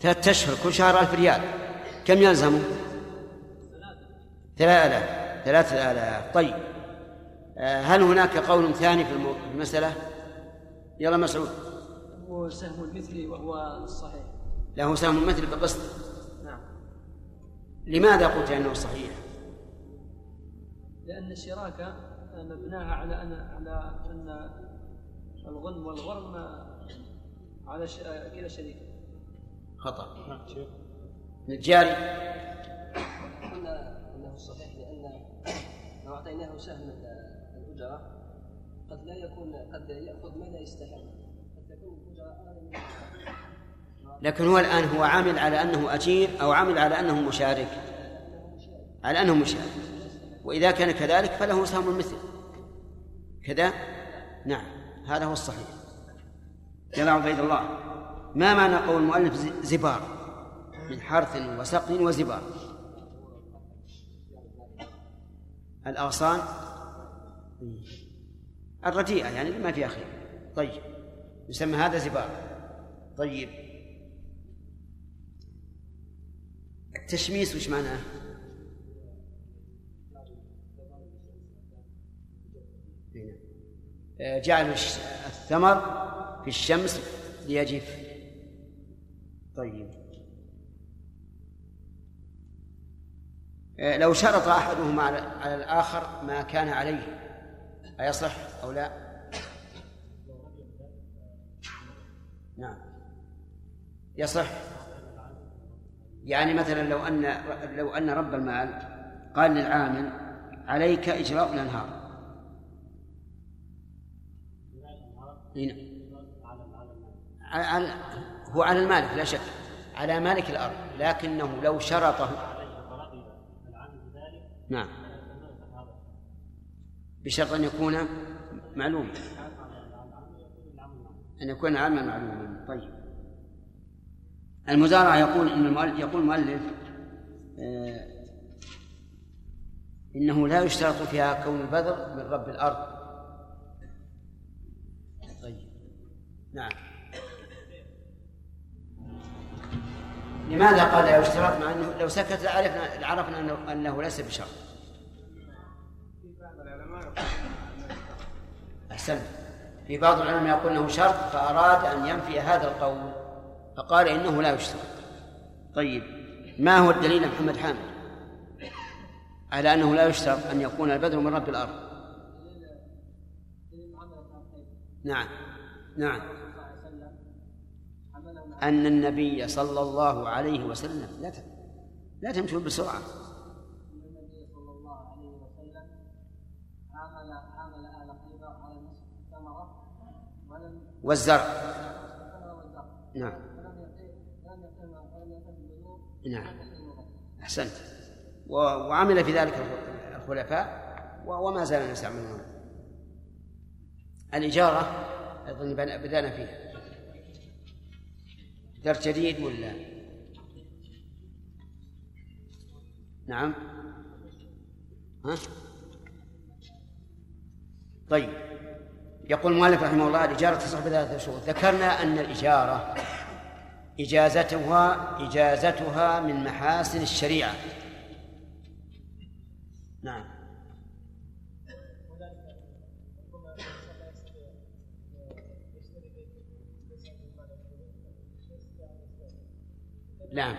ثلاثة أشهر كل شهر ألف ريال. كم يلزمه؟ ثلاثة آلاف ثلاثة آلاف. طيب. آه، هل هناك قول ثاني في المسألة؟ يلا مسعود. هو سهم المثلي وهو الصحيح له سهم مثل بقسط نعم. لماذا قلت أنه صحيح؟ لأن الشراكة مبناها على أن على أن الغنم والغرم على ش... كلا شريك. خطأ. الجاري قلنا أنه صحيح لأن لو أعطيناه سهم ال- الأجرة قد لا يكون قد يأخذ ما لا يستحق. قد تكون الأجرة اعلى من لكن هو الآن هو عامل على أنه أجير أو عامل على أنه مشارك. على أنه مشارك. وإذا كان كذلك فله سهم المثل كذا؟ نعم هذا هو الصحيح. يلا عبيد الله ما معنى قول المؤلف زبار؟ من حرث وسقي وزبار. الأغصان الرديئة يعني ما فيها خير طيب يسمى هذا زبار. طيب. التشميس وش معناه؟ آه، جعل الش- الثمر في الشمس ليجف. طيب. آه، لو شرط أحدهما على الآخر ما كان عليه ايصح أو لا؟ نعم. يصح يعني مثلا لو ان لو أن رب المال قال للعامل عليك إجراء الانهار هنا. على هو على المالك لا شك. على مالك الأرض. لكنه لو شرطه نعم. بشرط أن يكون معلوما. أن يكون عاما معلوما. طيب. المزارعة يقول إن المؤلف يقول المؤلف آه إنه لا يشترط فيها كون البذر من رب الأرض. نعم. لماذا قال لا يشترط مع انه لو سكت لعرفنا لعرفنا انه إنه ليس بشرط. أحسنت. في بعض العلماء يقول إنه شرط فأراد أن ينفي هذا القول فقال إنه لا يشترط. طيب ما هو الدليل محمد حامد؟ على أنه لا يشترط أن يكون البذر من رب الأرض. نعم. نعم. أن النبي صلى الله عليه وسلم لا لا تمشوا بسرعة. النبي صلى الله عليه وسلم حامل حامل أهل خيبر على نصف الثمره ولم والزرع. نعم. نعم. أحسنت. وعمل في ذلك الخلفاء و- وما زال الناس يعملون. الإجارة أظن بدأنا فيها. درس جديد ولا؟ نعم. ها؟ طيب. يقول المؤلف رحمه الله الإجارة تصح بثلاثة شروط. ذكرنا أن الإجارة إجازتها إجازتها من محاسن الشريعة. نعم. نعم.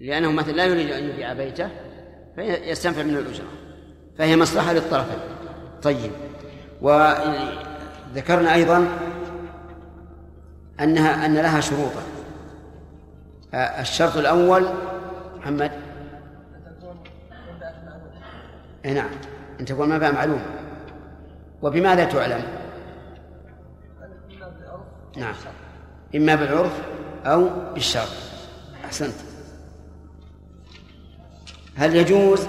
لأنه مثلا لا يريد أن يبيع بيته فيستنفع من الأجرة. فهي مصلحة للطرفين. طيب. وذكرنا أيضا أنها أن لها شروطا. الشرط الأول محمد؟ إيه نعم. أن تكون منفعة معلومة وبماذا تعلم؟ نعم. إما بالعرف أو بالشرط أحسنت. هل يجوز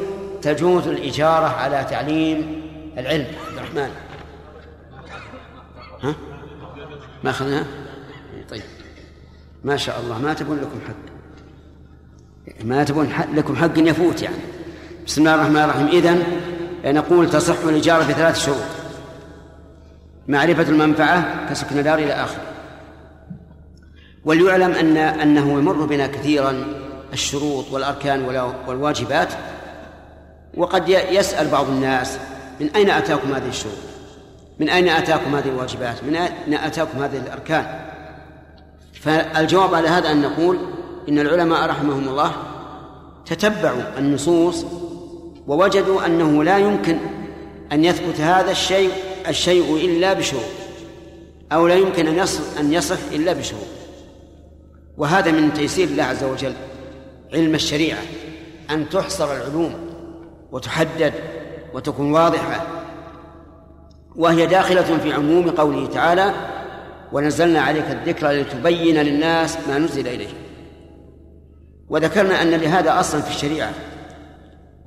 تجوز الإجارة على تعليم العلم؟ عبد الرحمن. ها؟ ما أخذنا؟ طيب. ما شاء الله ما تبون لكم حق. ما تبون حق لكم حق يفوت يعني. بسم الله الرحمن الرحيم. إذن نقول تصح الإجارة بثلاث شروط. معرفة المنفعة كسكن دار إلى آخره. وليعلم أن أنه يمر بنا كثيرا الشروط والأركان والواجبات وقد يسأل بعض الناس من أين أتاكم هذه الشروط؟ من أين أتاكم هذه الواجبات؟ من أين أتاكم هذه الأركان؟ فالجواب على هذا أن نقول إن العلماء رحمهم الله تتبعوا النصوص ووجدوا أنه لا يمكن أن يثبت هذا الشيء الشيء إلا بشروط أو لا يمكن أن يصف أن يصف إلا بشروط. وهذا من تيسير الله عز وجل علم الشريعة أن تحصر العلوم وتحدد وتكون واضحة. وهي داخلة في عموم قوله تعالى ونزلنا عليك الذكر لتبين للناس ما نزل إليه وذكرنا أن لهذا أصلا في الشريعة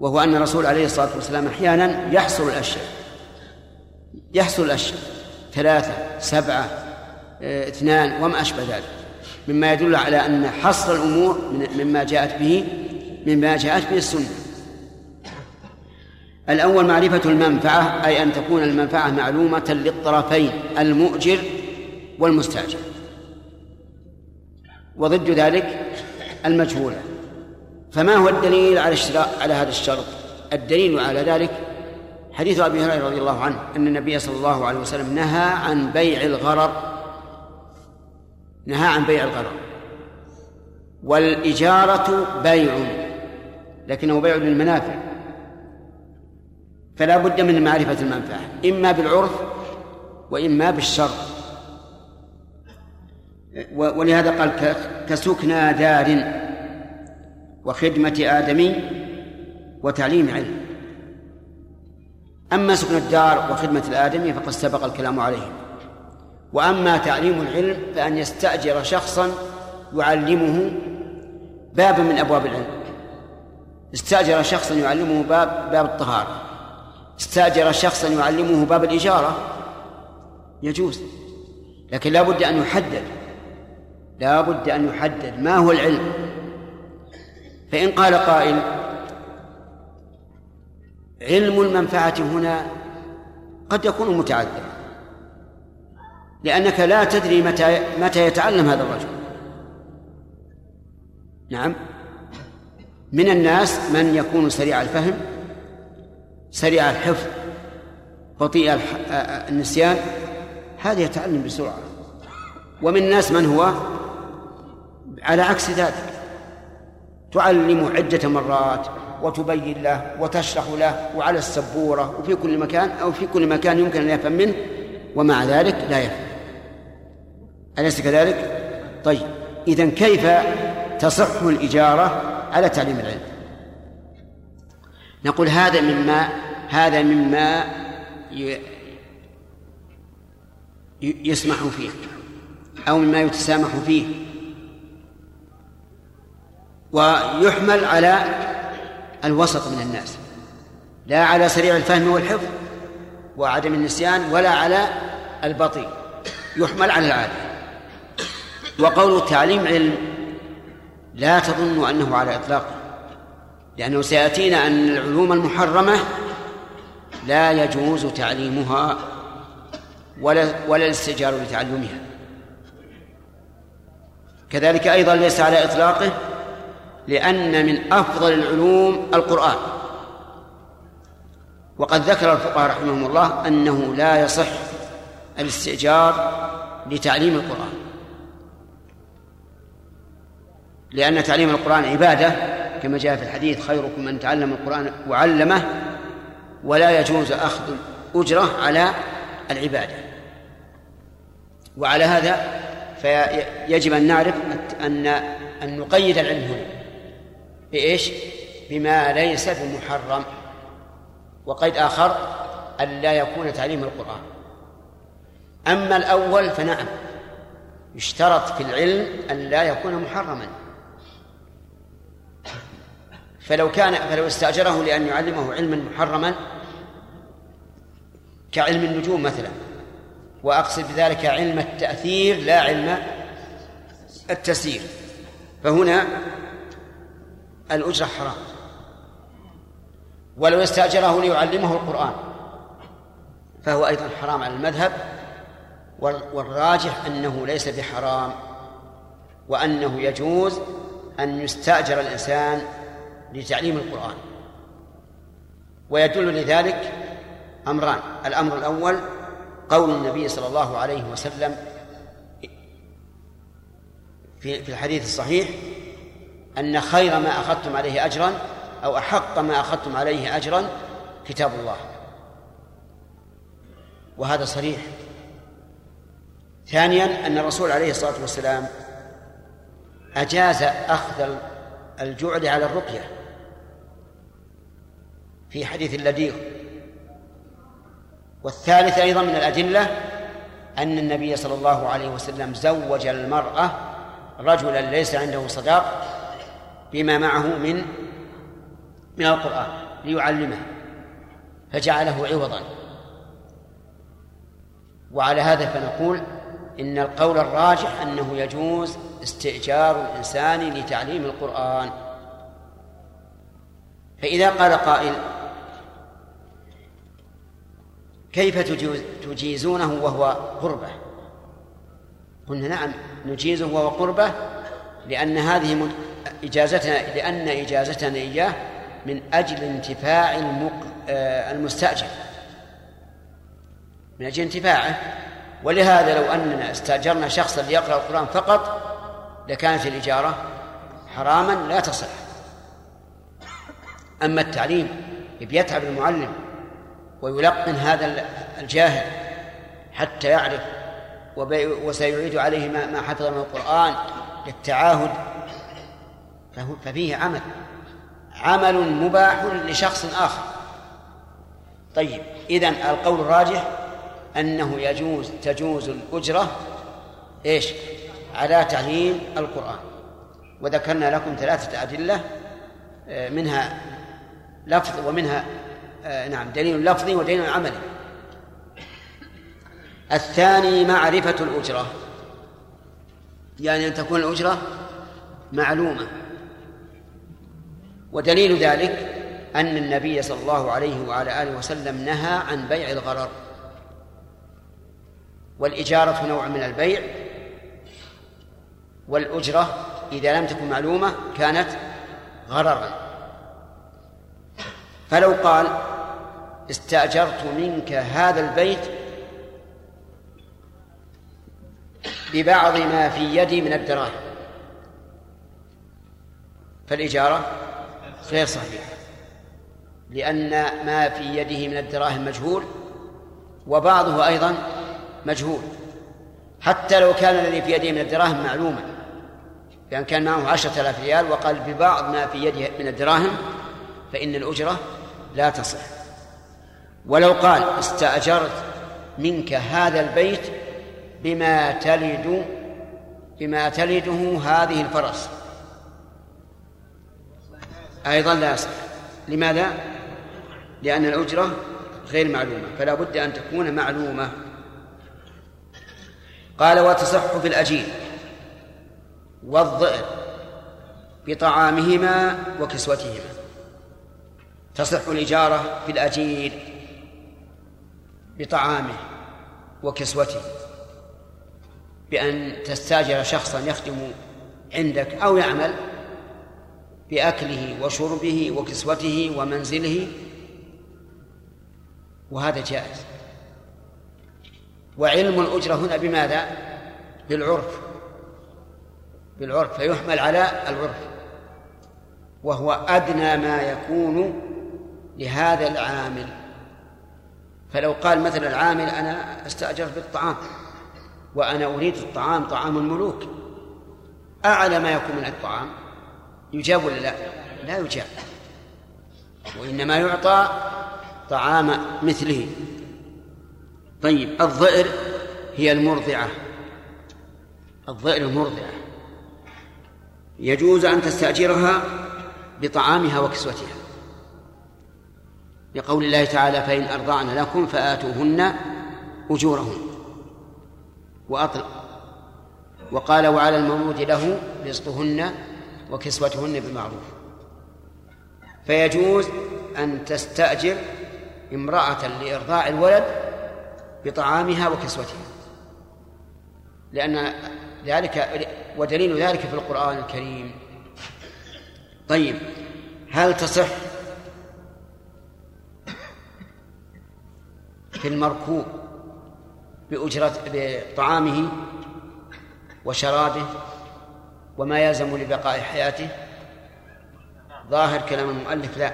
وهو أن الرسول عليه الصلاة والسلام أحيانا يحصر الأشياء. يحصر الأشياء ثلاثة سبعة اثنان وما أشبه ذلك. مما يدل على أن حصر الأمور مما جاءت به مما جاءت به السنة. الأول معرفة المنفعة أي أن تكون المنفعة معلومة للطرفين المؤجر والمستأجر. وضد ذلك المجهولة فما هو الدليل على اشتراء على هذا الشرط؟ الدليل على ذلك حديث أبي هريرة رضي الله عنه أن النبي صلى الله عليه وسلم نهى عن بيع الغرر نهى عن بيع الغرر والإجارة بيع لكنه بيع للمنافع. فلا بد من معرفة المنفعة إما بالعرف وإما بالشرط ولهذا قال كسكنى دار وخدمة آدمي وتعليم علم. أما سكن الدار وخدمة الآدمي فقد سبق الكلام عليه. وأما تعليم العلم فأن يستأجر شخصا يعلمه بابا من أبواب العلم. استأجر شخصا يعلمه باب باب الطهارة. استأجر شخصا يعلمه باب الإجارة. يجوز. لكن لا بد أن يحدد. لا بد أن يحدد ما هو العلم. فإن قال قائل علم المنفعة هنا قد يكون متعذرا لأنك لا تدري متى متى يتعلم هذا الرجل. نعم. من الناس من يكون سريع الفهم سريع الحفظ بطيء النسيان هذا يتعلم بسرعة. ومن الناس من هو؟ على عكس ذلك. تعلمه عدة مرات وتبين له وتشرح له وعلى السبورة وفي كل مكان أو في كل مكان يمكن أن يفهم منه ومع ذلك لا يفهم. أليس كذلك؟ طيب إذا كيف تصح الإجارة على تعليم العلم؟ نقول هذا مما هذا مما يسمح فيه أو مما يتسامح فيه ويحمل على الوسط من الناس لا على سريع الفهم والحفظ وعدم النسيان ولا على البطيء يحمل على العادة وقول تعليم علم لا تظن أنه على إطلاقه لأنه سيأتينا أن العلوم المحرمة لا يجوز تعليمها ولا ولا الاستئجار لتعلمها. كذلك أيضا ليس على إطلاقه لأن من أفضل العلوم القرآن. وقد ذكر الفقهاء رحمهم الله أنه لا يصح الاستئجار لتعليم القرآن. لأن تعليم القرآن عبادة كما جاء في الحديث خيركم من تعلم القرآن وعلمه ولا يجوز أخذ الأجرة على العبادة. وعلى هذا فيجب أن نعرف أن أن نقيد العلم هنا. بإيش؟ بما ليس بمحرم. وقيد آخر أن لا يكون تعليم القرآن. أما الأول فنعم يشترط في العلم أن لا يكون محرما. فلو كان فلو استأجره لأن يعلمه علما محرما كعلم النجوم مثلا وأقصد بذلك علم التأثير لا علم التسيير. فهنا الأجرة حرام. ولو استأجره ليعلمه القرآن فهو أيضا حرام على المذهب والراجح أنه ليس بحرام وأنه يجوز أن يستأجر الإنسان لتعليم القرآن. ويدل لذلك أمران. الأمر الأول قول النبي صلى الله عليه وسلم في في الحديث الصحيح أن خير ما أخذتم عليه أجرا أو أحق ما أخذتم عليه أجرا كتاب الله. وهذا صريح. ثانيا أن الرسول عليه الصلاة والسلام أجاز أخذ الجعل على الرقية. في حديث اللديغ. والثالث أيضا من الأدلة أن النبي صلى الله عليه وسلم زوج المرأة رجلا ليس عنده صداق بما معه من من القرآن ليعلمه فجعله عوضا. وعلى هذا فنقول إن القول الراجح أنه يجوز استئجار الإنسان لتعليم القرآن. فإذا قال قائل كيف تجيزونه وهو قربة؟ قلنا نعم نجيزه وهو قربة لأن هذه إجازتنا لأن إجازتنا إياه من أجل انتفاع المق... المستأجر. من أجل انتفاعه. ولهذا لو أننا استأجرنا شخصا ليقرأ القرآن فقط لكانت الإجارة حراما لا تصح. أما التعليم بيتعب المعلم ويلقن هذا الجاهل حتى يعرف وسيعيد عليه ما حفظ من القرآن للتعاهد. ففيه عمل. عمل مباح لشخص آخر. طيب إذن القول الراجح أنه يجوز تجوز الأجرة إيش؟ على تعليم القرآن. وذكرنا لكم ثلاثة أدلة منها لفظ ومنها نعم دليل لفظي ودليل عملي. الثاني معرفة الأجرة. يعني أن تكون الأجرة معلومة. ودليل ذلك أن النبي صلى الله عليه وعلى آله وسلم نهى عن بيع الغرر. والإجارة نوع من البيع. والأجرة إذا لم تكن معلومة كانت غررا. فلو قال استأجرت منك هذا البيت ببعض ما في يدي من الدراهم. فالإجارة غير صحيحة لأن ما في يده من الدراهم مجهول وبعضه أيضا مجهول. حتى لو كان الذي في يده من الدراهم معلوما بأن كان معه عشرة آلاف ريال وقال ببعض ما في يده من الدراهم فإن الأجرة لا تصح. ولو قال استأجرت منك هذا البيت بما تلد بما تلده هذه الفرس. أيضا لا يصح. لماذا؟ لأن الأجرة غير معلومة فلا بد أن تكون معلومة. قال وتصح في الأجير والضئر بطعامهما وكسوتهما. تصح الإجارة في الأجير بطعامه وكسوته بأن تستاجر شخصا يخدم عندك أو يعمل بأكله وشربه وكسوته ومنزله وهذا جائز وعلم الأجرة هنا بماذا؟ بالعرف بالعرف فيحمل على العرف وهو أدنى ما يكون لهذا العامل. فلو قال مثلا العامل أنا استأجرت بالطعام وأنا أريد الطعام طعام الملوك. أعلى ما يكون من الطعام يجاب ولا لا؟ لا يجاب. وإنما يعطى طعام مثله. طيب الضئر هي المرضعة. الضئر المرضعة. يجوز أن تستأجرها بطعامها وكسوتها. لقول الله تعالى فإن أرضعن لكم فآتوهن أجورهن وأطلق وقال وعلى المولود له رزقهن وكسوتهن بالمعروف. فيجوز أن تستأجر امرأة لإرضاع الولد بطعامها وكسوتها. لأن ذلك ودليل ذلك في القرآن الكريم. طيب هل تصح في المركوب بأجرة بطعامه وشرابه وما يلزم لبقاء حياته. ظاهر كلام المؤلف لا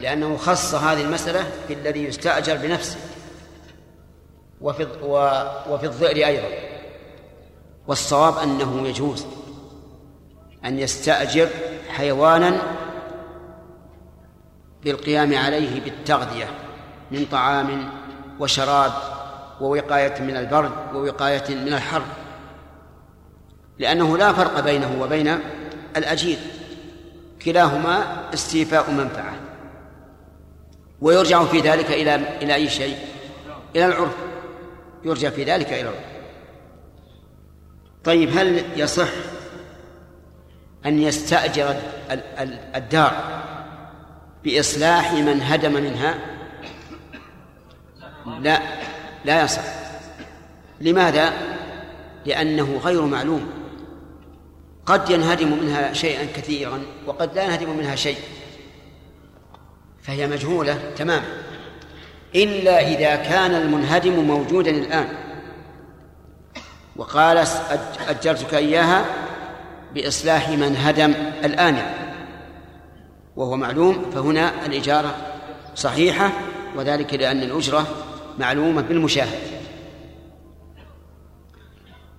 لأنه خص هذه المسألة بالذي يستأجر بنفسه وفي وفي الظئر أيضا. والصواب أنه يجوز أن يستأجر حيوانا بالقيام عليه بالتغذية. من طعام وشراب ووقاية من البرد ووقاية من الحر لأنه لا فرق بينه وبين الأجير كلاهما استيفاء منفعة ويرجع في ذلك إلى إلى أي شيء؟ إلى العرف يرجع في ذلك إلى العرف طيب هل يصح أن يستأجر الدار بإصلاح من هدم منها لا لا يصح. لماذا؟ لأنه غير معلوم. قد ينهدم منها شيئا كثيرا وقد لا ينهدم منها شيء. فهي مجهولة تماما. إلا إذا كان المنهدم موجودا الآن. وقال أجرتك إياها بإصلاح من هدم الآن. وهو معلوم فهنا الإجارة صحيحة وذلك لأن الأجرة معلومة بالمشاهد.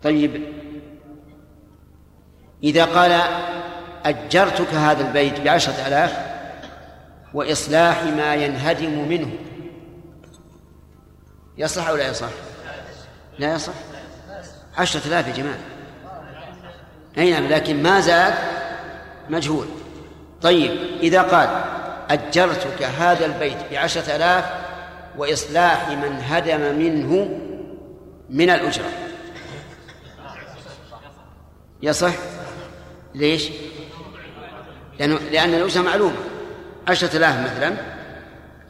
طيب إذا قال أجرتك هذا البيت بعشرة آلاف وإصلاح ما ينهدم منه يصح أو لا يصح لا يصح عشرة آلاف يا جماعة. أي نعم لكن ما زاد مجهول. طيب إذا قال أجرتك هذا البيت بعشرة آلاف وإصلاح من هدم منه من الأجرة. يصح؟ ليش؟ لأن الأجرة معلومة. عشرة آلاف مثلا.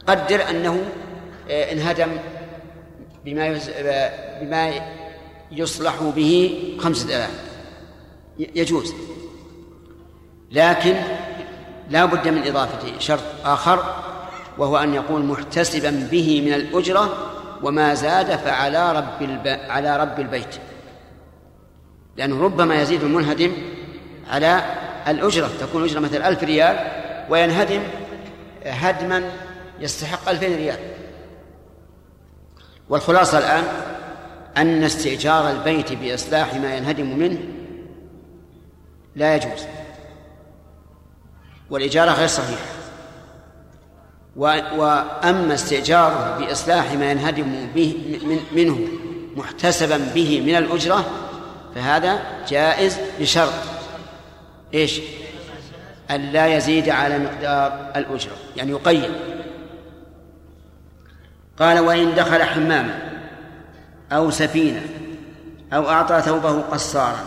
قدر أنه آه، انهدم بما يز... بما يصلح به خمسة آلاف. يجوز. لكن لا بد من إضافة شرط آخر وهو أن يقول محتسبا به من الأجرة وما زاد فعلى رب الب... على رب البيت. لأنه ربما يزيد المنهدم على الأجرة. تكون أجرة مثل ألف ريال وينهدم هدما يستحق ألفين ريال. والخلاصة الآن أن استئجار البيت بإصلاح ما ينهدم منه لا يجوز. والإجارة غير صحيحة. وأما استئجاره بإصلاح ما ينهدم به منه محتسبا به من الأجرة فهذا جائز بشرط. إيش؟ أن لا يزيد على مقدار الأجرة يعني يقيد. قال وإن دخل حماما أو سفينة أو أعطى ثوبه قصارا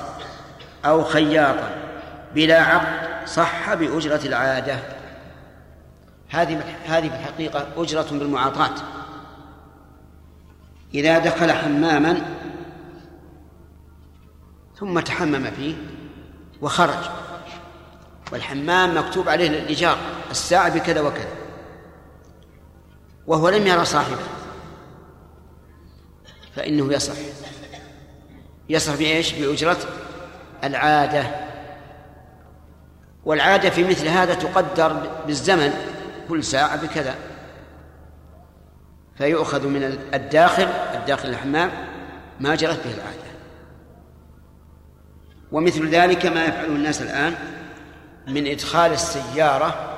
أو خياطا بلا عقد صح بأجرة العادة. هذه هذه في الحقيقة أجرة بالمعاطاة. إذا دخل حماما ثم تحمم فيه وخرج. والحمام مكتوب عليه الإيجار الساعة بكذا وكذا. وهو لم يرى صاحبه. فإنه يصح يصح بإيش؟ بأجرة العادة. والعادة في مثل هذا تقدر بالزمن كل ساعة بكذا. فيؤخذ من الداخل الداخل الحمام ما جرت به العادة. ومثل ذلك ما يفعله الناس الآن من إدخال السيارة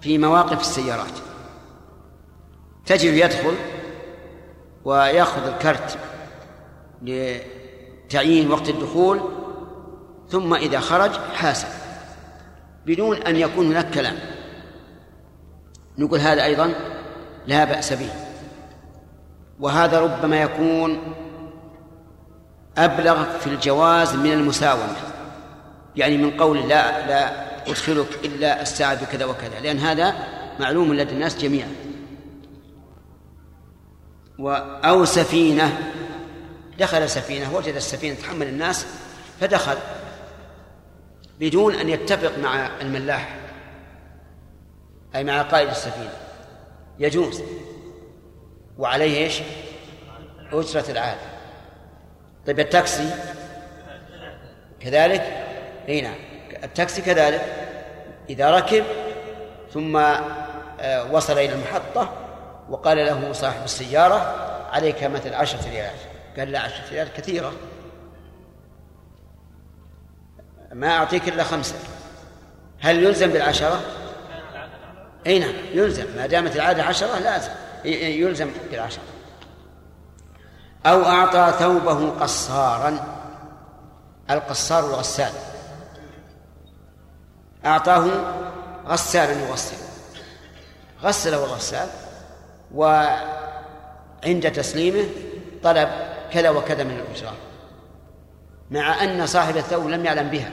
في مواقف السيارات. تجد يدخل ويأخذ الكرت لتعيين وقت الدخول ثم إذا خرج حاسب. بدون أن يكون هناك كلام. نقول هذا أيضا لا بأس به. وهذا ربما يكون أبلغ في الجواز من المساومة. يعني من قول لا لا أدخلك إلا الساعة بكذا وكذا لأن هذا معلوم لدى الناس جميعا. أو سفينة دخل سفينة وجد السفينة تحمل الناس فدخل. بدون أن يتفق مع الملاح أي مع قائد السفينة. يجوز. وعليه إيش؟ أجرة العادة طيب التاكسي؟ كذلك؟ أي نعم. التاكسي كذلك. إذا ركب ثم آه، وصل إلى المحطة وقال له صاحب السيارة عليك مثل عشرة ريال. قال لا عشرة ريال كثيرة. ما أعطيك إلا خمسة. هل يلزم بالعشرة؟ أي نعم يلزم. ما دامت العادة عشرة لازم. يلزم بالعشرة. أو أعطى ثوبه قصارا. القصار الغسال. أعطاه غسالا يغسل. غسله الغسال وعند تسليمه طلب كذا وكذا من الأجرة. مع أن صاحب الثوب لم يعلم بها.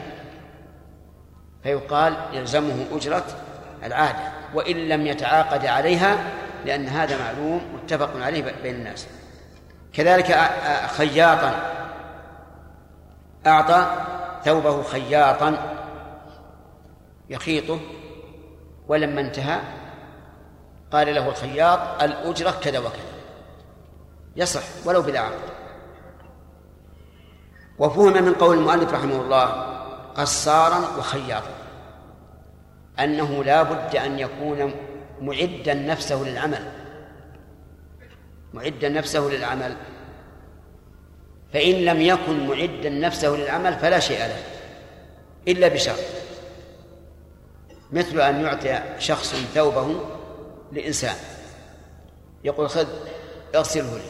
فيقال يلزمه أجرة العادة وإن لم يتعاقد عليها لأن هذا معلوم متفق عليه بين الناس. كذلك خياطا. أعطى ثوبه خياطا. يخيطه. ولما انتهى قال له الخياط الأجرة كذا وكذا. يصح ولو بلا عقد وفهم من قول المؤلف رحمه الله قصارا وخياطا أنه لا بد أن يكون معدا نفسه للعمل معدا نفسه للعمل. فإن لم يكن معدا نفسه للعمل فلا شيء له إلا بشرط مثل أن يعطي شخص ثوبه لإنسان يقول خذ اغسله لي.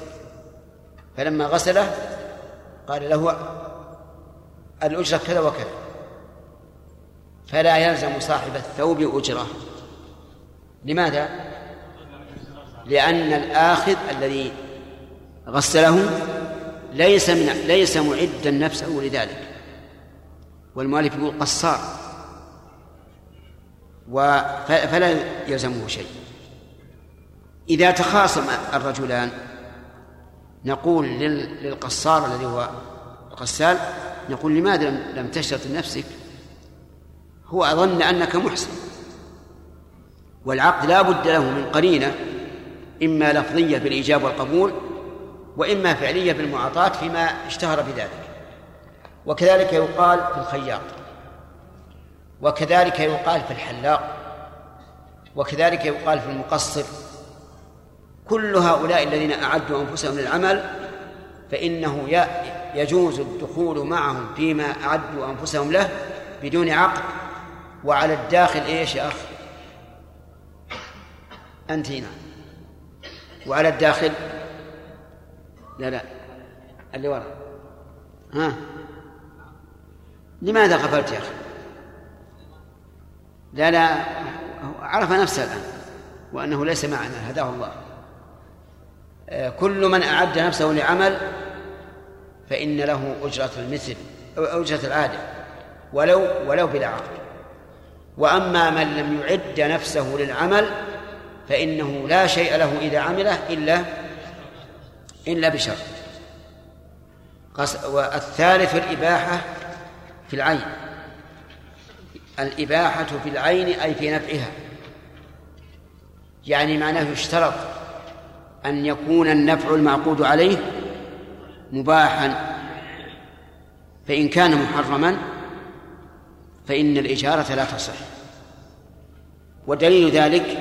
فلما غسله قال له الأجرة كذا وكذا. فلا يلزم صاحب الثوب أجرة. لماذا؟ لأن الآخذ الذي غسله ليس من ليس معدا نفسه لذلك. والمؤلف يقول قصار. فلا يلزمه شيء. إذا تخاصم الرجلان نقول لل- للقصار الذي هو الغسال نقول لماذا لم- تشترط لنفسك؟ هو أظن أنك محسن. والعقد لا بد له من قرينة إما لفظية بالإيجاب والقبول وإما فعلية بالمعاطاة فيما اشتهر بذلك. وكذلك يقال في الخياط وكذلك يقال في الحلاق وكذلك يقال في المقصر. كل هؤلاء الذين أعدوا أنفسهم للعمل فإنه يجوز الدخول معهم فيما أعدوا أنفسهم له بدون عقد وعلى الداخل إيش يا أخ أنت هنا. وعلى الداخل؟ لا لا. اللي ورا. ها؟ لماذا غفلت يا أخي؟ لا لا. عرف نفسه الآن وأنه ليس معنا هداه الله. كل من أعد نفسه لعمل فإن له أجرة المثل أو أجرة العادة ولو ولو بلا عقد. وأما من لم يعد نفسه للعمل فإنه لا شيء له إذا عمله إلا إلا بشرط والثالث الإباحة في العين. الإباحة في العين أي في نفعها. يعني معناه يشترط أن يكون النفع المعقود عليه مباحا. فإن كان محرما فإن الإجارة لا تصح. ودليل ذلك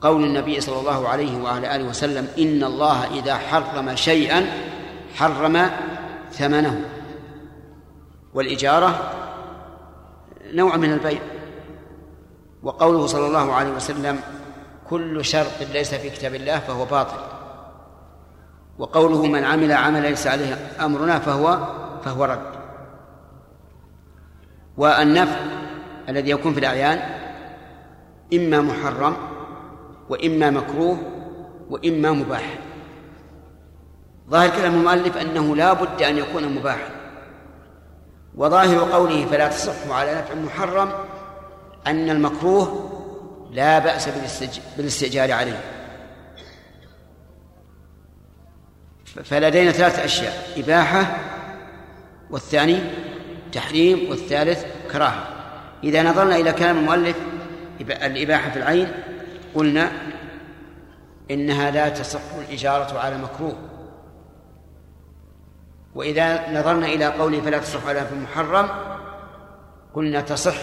قول النبي صلى الله عليه وعلى آله وسلم إن الله إذا حرم شيئا حرم ثمنه. والإجارة نوع من البيع. وقوله صلى الله عليه وسلم كل شرط ليس في كتاب الله فهو باطل. وقوله من عمل عملا ليس عليه أمرنا فهو فهو رد. والنفع الذي يكون في الأعيان إما محرم وإما مكروه وإما مباح. ظاهر كلام المؤلف أنه لا بد أن يكون مباحا. وظاهر قوله فلا تصح على نفع محرم أن المكروه لا بأس بالاستئجار عليه. فلدينا ثلاث أشياء إباحة والثاني تحريم والثالث كراهة. إذا نظرنا إلى كلام المؤلف إب- الإباحة في العين قلنا إنها لا تصح الإجارة على مكروه. وإذا نظرنا إلى قوله فلا تصح على في المحرم قلنا تصح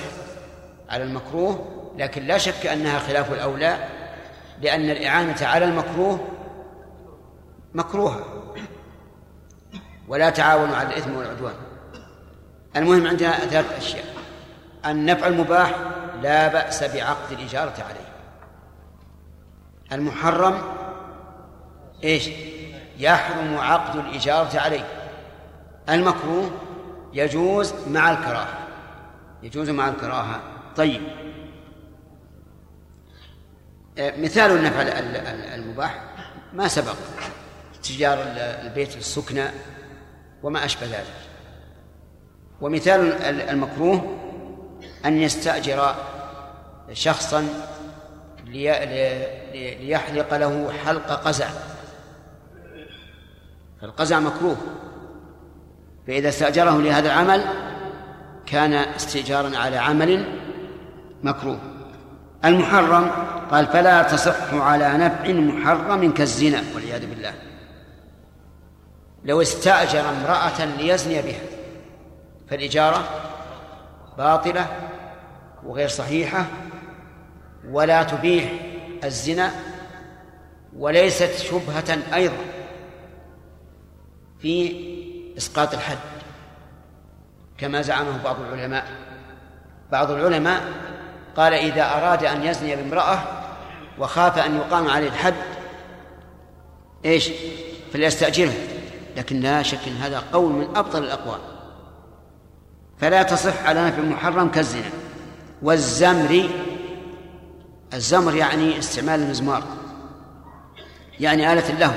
على المكروه لكن لا شك أنها خلاف الأولى لأن الإعانة على المكروه مكروهة ولا تعاونوا على الإثم والعدوان. المهم عندنا ثلاث أشياء. النفع المباح لا بأس بعقد الإجارة عليه. المحرم إيش؟ يحرم عقد الإجارة عليه. المكروه يجوز مع الكراهة. يجوز مع الكراهة. طيب. مثال النفع ال- ال- المباح ما سبق. تجار ال- البيت للسكنى وما أشبه ذلك. ومثال ال- المكروه أن يستأجر شخصا لي- لي- ليحلق له حلق قزع. فالقزع مكروه. فإذا استأجره لهذا العمل كان استئجارا على عمل مكروه. المحرم قال فلا تصح على نفع محرم كالزنا والعياذ بالله. لو استأجر امرأة ليزني بها فالإجارة باطلة وغير صحيحة ولا تبيح الزنا وليست شبهة أيضا في إسقاط الحد كما زعمه بعض العلماء. بعض العلماء قال إذا أراد أن يزني بامرأة وخاف أن يقام عليه الحد. إيش؟ فليستأجرها لكن لا شك أن هذا قول من أبطل الأقوال. فلا تصح على نفع محرم كالزنا. والزمر الزمر يعني استعمال المزمار. يعني آلة اللهو.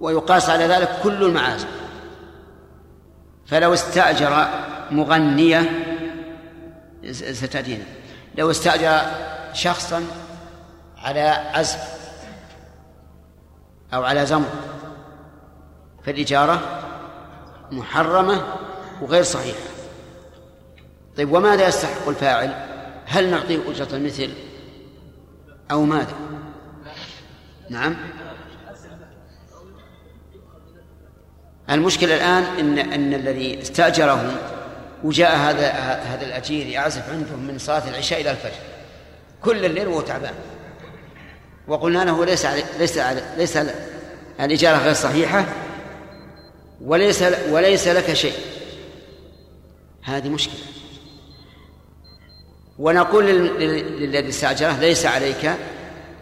ويقاس على ذلك كل المعازف فلو استأجر مغنية ستأتينا. لو استأجر شخصا على عزف أو على زمر فالإجارة محرمة وغير صحيحة. طيب وماذا يستحق الفاعل؟ هل نعطيه أجرة المثل أو ماذا؟ نعم. المشكلة الآن إن أن الذي استأجرهم وجاء هذا هذا الأجير يعزف عندهم من صلاة العشاء إلى الفجر. كل الليل وهو تعبان. وقلنا له ليس علي ليس علي ليس الإجارة غير صحيحة وليس وليس لك شيء. هذه مشكلة. ونقول للذي استأجره ليس عليك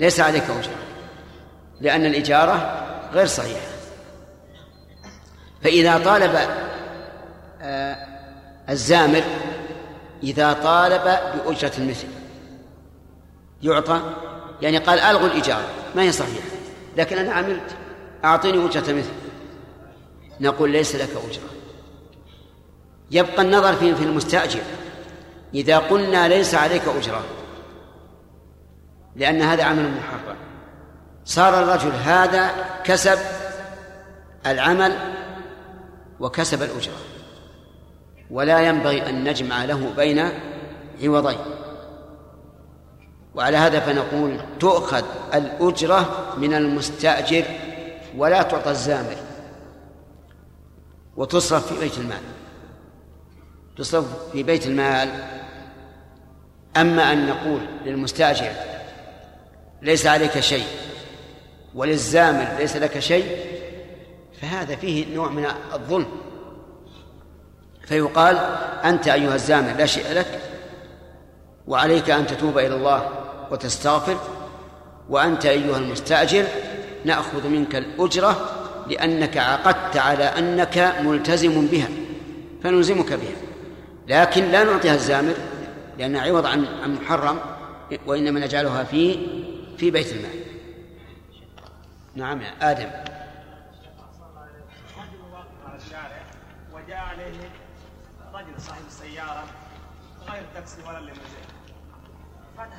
ليس عليك أجرة لأن الإجارة غير صحيحة. فإذا طالب آه، الزامر إذا طالب بأجرة المثل يعطى يعني قال ألغوا الإجارة ما هي صحيحة. لكن أنا عملت أعطيني أجرة مثل. نقول ليس لك أجرة. يبقى النظر في في المستأجر. إذا قلنا ليس عليك أجرة لأن هذا عمل محرم. صار الرجل هذا كسب العمل وكسب الأجرة. ولا ينبغي أن نجمع له بين عوضين. وعلى هذا فنقول تؤخذ الأجرة من المستأجر ولا تعطى الزامر وتصرف في بيت المال. تصرف في بيت المال. أما أن نقول للمستأجر ليس عليك شيء وللزامر ليس لك شيء فهذا فيه نوع من الظلم. فيقال أنت أيها الزامر لا شيء لك وعليك أن تتوب إلى الله وتستغفر. وأنت أيها المستأجر نأخذ منك الأجرة لأنك عقدت على أنك ملتزم بها فنلزمك بها. لكن لا نعطيها الزامر لأن عوض عن محرم وإنما نجعلها في في بيت المال. نعم يا آدم. وجاء عليه رجل صاحب السيارة غير تاكسي ولا ليموزين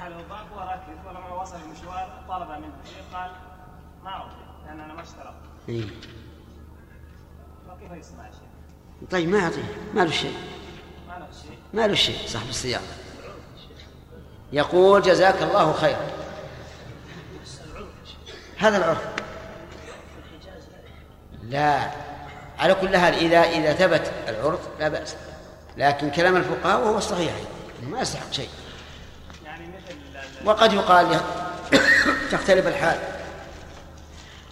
فتح له الباب وركب؟ ولما وصل المشوار؟ طلب منه. شيء قال ما أعطي لأن أنا ما اشترطت إيه. فكيف يصنع شيخ؟ طيب ما يعطيه ما له شيء. ما له شيء. ما له شيء صاحب السيارة. يقول جزاك الله خيرا هذا العرف. لا. على كل حال إذا إذا ثبت العرف لا بأس. لكن كلام الفقهاء وهو الصحيح. ما يستحق شيء. وقد يقال تختلف الحال.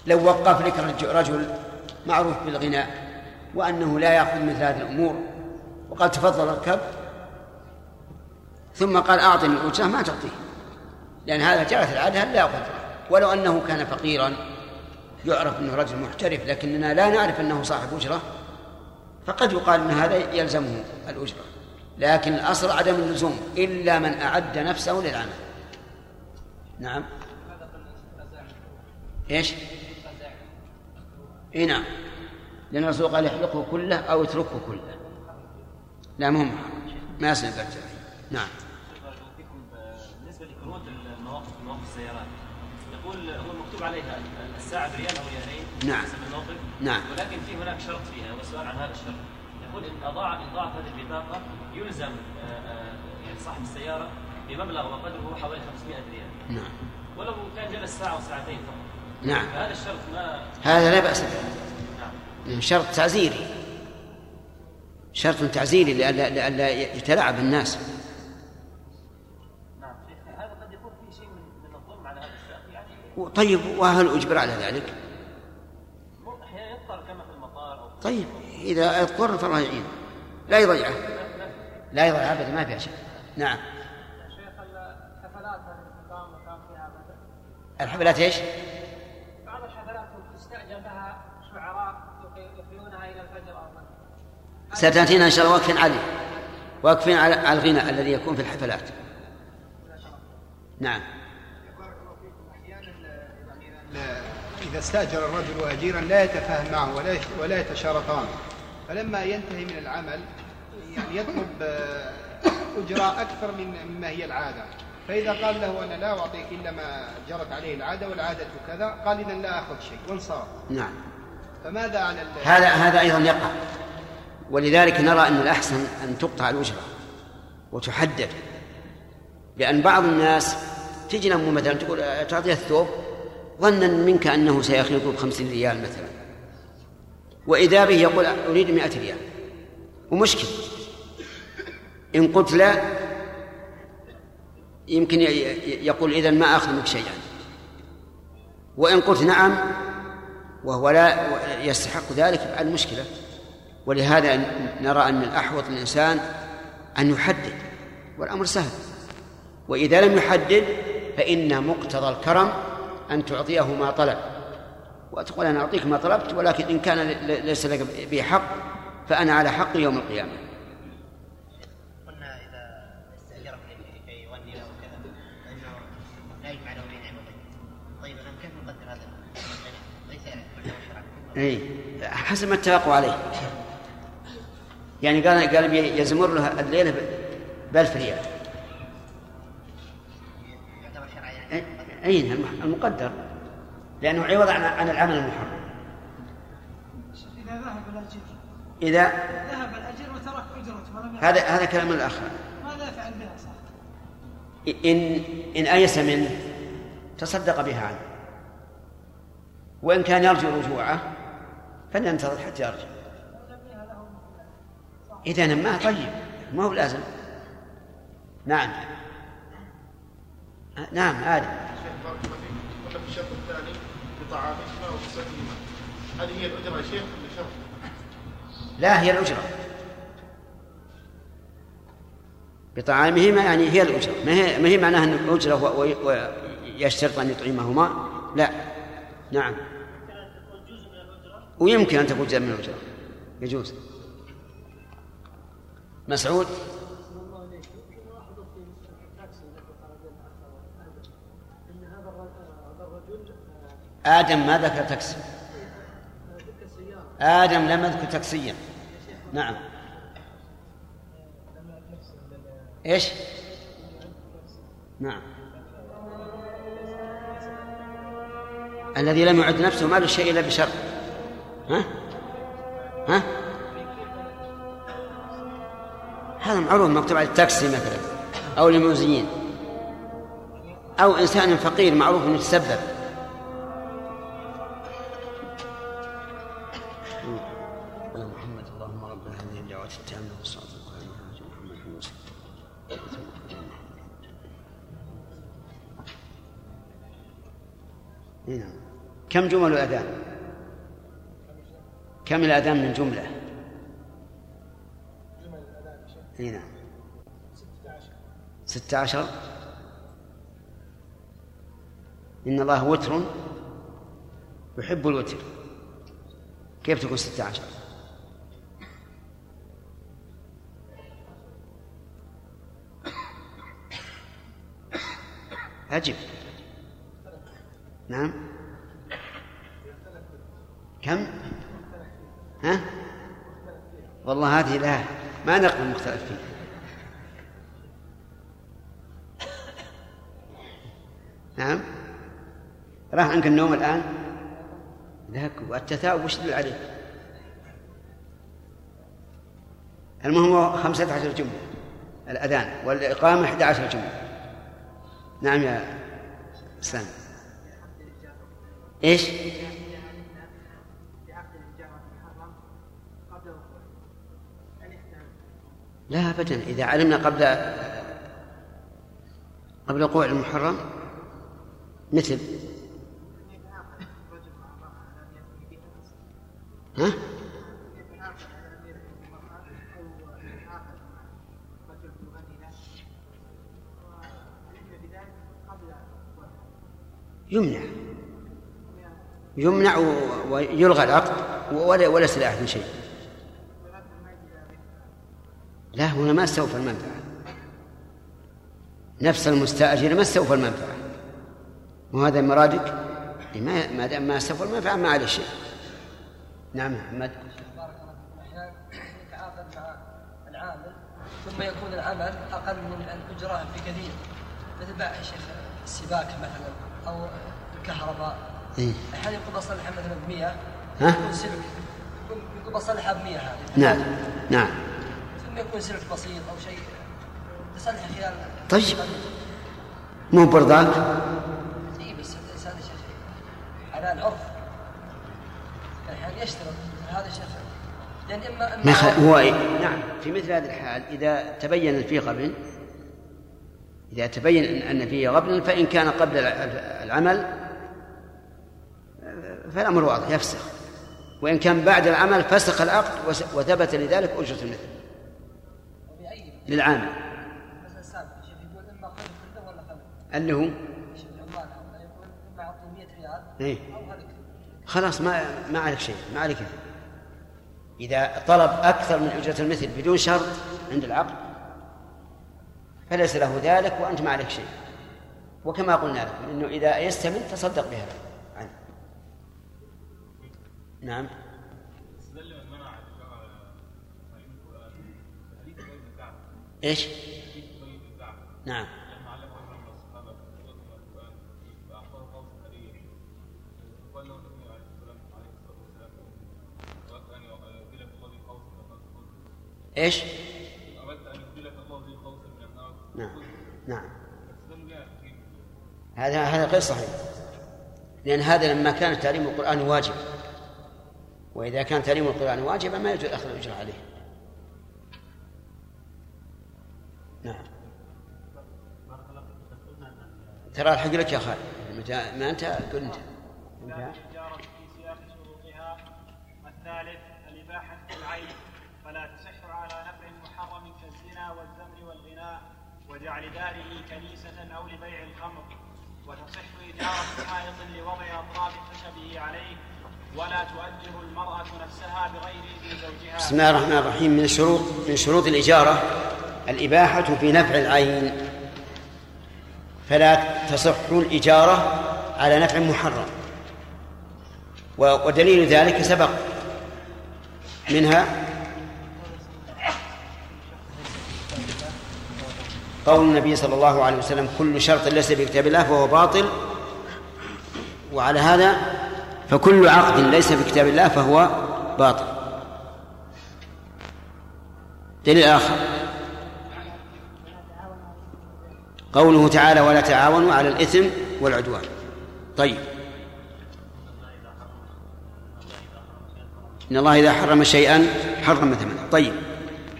لو وقف لك رج- رجل معروف بالغناء وأنه لا يأخذ مثل هذه الأمور وقال تفضل اركب ثم قال أعطني الأجرة ما تعطيه. لأن هذا جرت العادة لا يأخذ ولو أنه كان فقيرا يعرف أنه رجل محترف لكننا لا نعرف أنه صاحب أجرة فقد يقال أن هذا يلزمه الأجرة. لكن الأصل عدم اللزوم إلا من أعد نفسه للعمل. نعم. إيش؟ إي نعم. لأن الرسول قال يحلقه كله أو يتركه كله. لا مهم ما يصنع برجع نعم. بالنسبة لكروت المواقف مواقف السيارات يقول هو مكتوب عليها الساعة بريال أو ريالين نعم. حسب الموقف. نعم. ولكن في هناك شرط فيها والسؤال عن هذا الشرط. يقول إن اضاع إن ضاعت هذه البطاقة يلزم آه، آه، يعني صاحب السيارة بمبلغ وقدره حوالي 500 ريال. نعم. ولو كان جلس ساعة أو ساعتين فقط. نعم. فهذا الشرط ما هذا لا بأس به. نعم. شرط تعزيري. شرط تعزيري لئلا لئلا يتلاعب الناس. نعم. هذا قد يكون في شيء من الظلم على هذا الشخص يعني طيب وهل أجبر على ذلك؟ أحيانا يضطر كما في المطار أو طيب إذا اضطر فالله يعين لا يضيعه لا يضيع أبدا ما فيها شيء. نعم شيخ الحفلات التي تقام وكان فيها مثلا الحفلات إيش؟ بعض الحفلات تستأجر لها شعراء يحيونها إلى الفجر أو مثلا ستأتينا إن شاء الله وقف عليه. وقف على الغناء الذي يكون في الحفلات. نعم. إذا استأجر الرجل أجيرا لا يتفاهم معه ولا ولا يتشارطان. فلما ينتهي من العمل يعني يطلب آه، أجرة أكثر من مما هي العادة. فإذا قال له أنا لا أعطيك إلا ما جرت عليه العادة والعادة كذا قال إذا لا أخذ شيء. وانصرف نعم. فماذا على هذا هذا أيضا يقع. ولذلك نرى أن الأحسن أن تقطع الأجرة وتحدد. لأن بعض الناس تجي لهم مثلا تقول تعطيه الثوب ظنا منك أنه سيخلق بخمسين ريال مثلا. وإذا به يقول أريد مئة ريال. ومشكل إن قلت لا يمكن يقول إذا ما آخذ منك شيئا. وإن قلت نعم وهو لا يستحق ذلك المشكلة ولهذا نرى أن الأحوط للإنسان أن يحدد والأمر سهل. وإذا لم يحدد فإن مقتضى الكرم أن تعطيه ما طلب. وتقول أنا أعطيك ما طلبت ولكن إن كان ليس لك به حق فأنا على حق يوم القيامة. أي حسب ما اتفقوا عليه. يعني قال قال يزمر له الليلة ب- بألف ريال. أي الم- المقدر. لأنه عوض عن عن العمل المحرم. إذا ذهب الأجير إذا ذهب الأجير وترك يعطي. هذا هذا كلام الآخر. ماذا يفعل بها صح؟ إن إن أيس منه تصدق بها عنه. وإن كان يرجو رجوعه فلينتظر حتى يرجع. إذا نماه طيب ما هو لازم. نعم. نعم في الشرط الثاني بطعامهما وكسوتهما هذه هي الأجرة يا شيخ ولا شرط؟ لا هي الأجرة. بطعامهما يعني هي الأجرة. ما هي ما هي معناها أن الأجرة ويشترط أن يطعمهما؟ لا. نعم. ويمكن أن تكون جزء من الأجرة يجوز. مسعود؟ آدم ما ذكر تكسي آدم لم يذكر تكسيا نعم. إيش؟ نعم. الذي لم يعد نفسه ما له شيء إلا بشر. ها؟ ها؟ هذا معروف مكتوب على التاكسي مثلا أو الموزيين أو إنسان فقير معروف إنه يتسبب. على محمد اللهم كم الأذان من جملة؟ إي نعم. ستة عشر. إن الله وتر يحب الوتر. كيف تكون ستة عشر؟ أجب. نعم. كم؟ ها؟ والله هذه لا ما نقبل مختلف فيها. نعم؟ راح عنك النوم الآن؟ لا والتثاؤب وش يدل عليه؟ المهم هو خمسة عشر جملة الأذان والإقامة أحد عشر جملة نعم يا سلام إيش؟ لا ابدا. إذا علمنا قبل قبل وقوع المحرم مثل ها؟ يمنع. يمنع ويلغى العقد ولا ولا سلاح من شيء. لا هنا ما استوفى المنفعة. نفس المستأجر ما استوفى المنفعة. وهذا مرادك؟ ما ما دام ما استوفى المنفعة ما عليه شيء. نعم محمد. أحيانا يتعاقد مع العامل ثم يكون العمل أقل من الأجرة بكثير مثل يا شيخ السباك مثلا أو الكهرباء. إيه. أحيانا يقول بصلحها مثلا ب 100 ها؟ يكون سلك يقول- يقول بصلحها ب 100 هذه. نعم نعم. يكون سلك بسيط أو شيء. تصلحه خلال طيب. مو برضاك إي بس الانسان يا شيخ على العرف أحيانا يشترط هذا يا شيخ لأن اما اما ما خ... هو إيه؟ نعم في مثل هذه الحال إذا تبين فيه غبن إذا تبين أن- أن فيه غبن فإن كان قبل الع- العمل فالأمر واضح يفسخ. وإن كان بعد العمل فسخ العقد وثبت لذلك أجرة المثل للعامل مثلا السابق يا شيخ يقول اما خلف كله ولا خلف اللي هو شيخ العمال هؤلاء يقول اما اعطني 100 ريال إيه. خلاص ما ما عليك شيء ما عليك إثم. إذا طلب أكثر من أجرة المثل بدون شرط عند العقد فليس له ذلك وأنت ما عليك شيء وكما قلنا لكم أنه إذا يستمر تصدق عنه. نعم إيش؟ نعم. إيش؟ نعم. نعم. هذا هذا غير صحيح. لأن هذا لما كان تعليم القرآن واجب. وإذا كان تعليم القرآن واجبا ما يجوز أخذ الأجر عليه. ترى الحق لك يا خالد. ما أنت قل انتهى. التجارة في سياق شروطها الثالث الإباحة العين فلا تصح على نفع محرم كالزنا والزمن والغناء وجعل داره كنيسة أو لبيع الخمر وتصح إجارة حائط لوضع أطراف خشبه عليه ولا تؤجر المرأة نفسها بغير إذن زوجها بسم الله الرحمن الرحيم. من شروط من شروط الإجارة الإباحة في نفع العين. فلا تصح الإجارة على نفع محرم. ودليل ذلك سبق منها قول النبي صلى الله عليه وسلم كل شرط ليس بكتاب الله فهو باطل وعلى هذا فكل عقد ليس بكتاب الله فهو باطل. دليل آخر. قوله تعالى ولا تعاونوا على الإثم والعدوان. طيب. إن الله إذا حرم شيئا حرم ثمنه. طيب.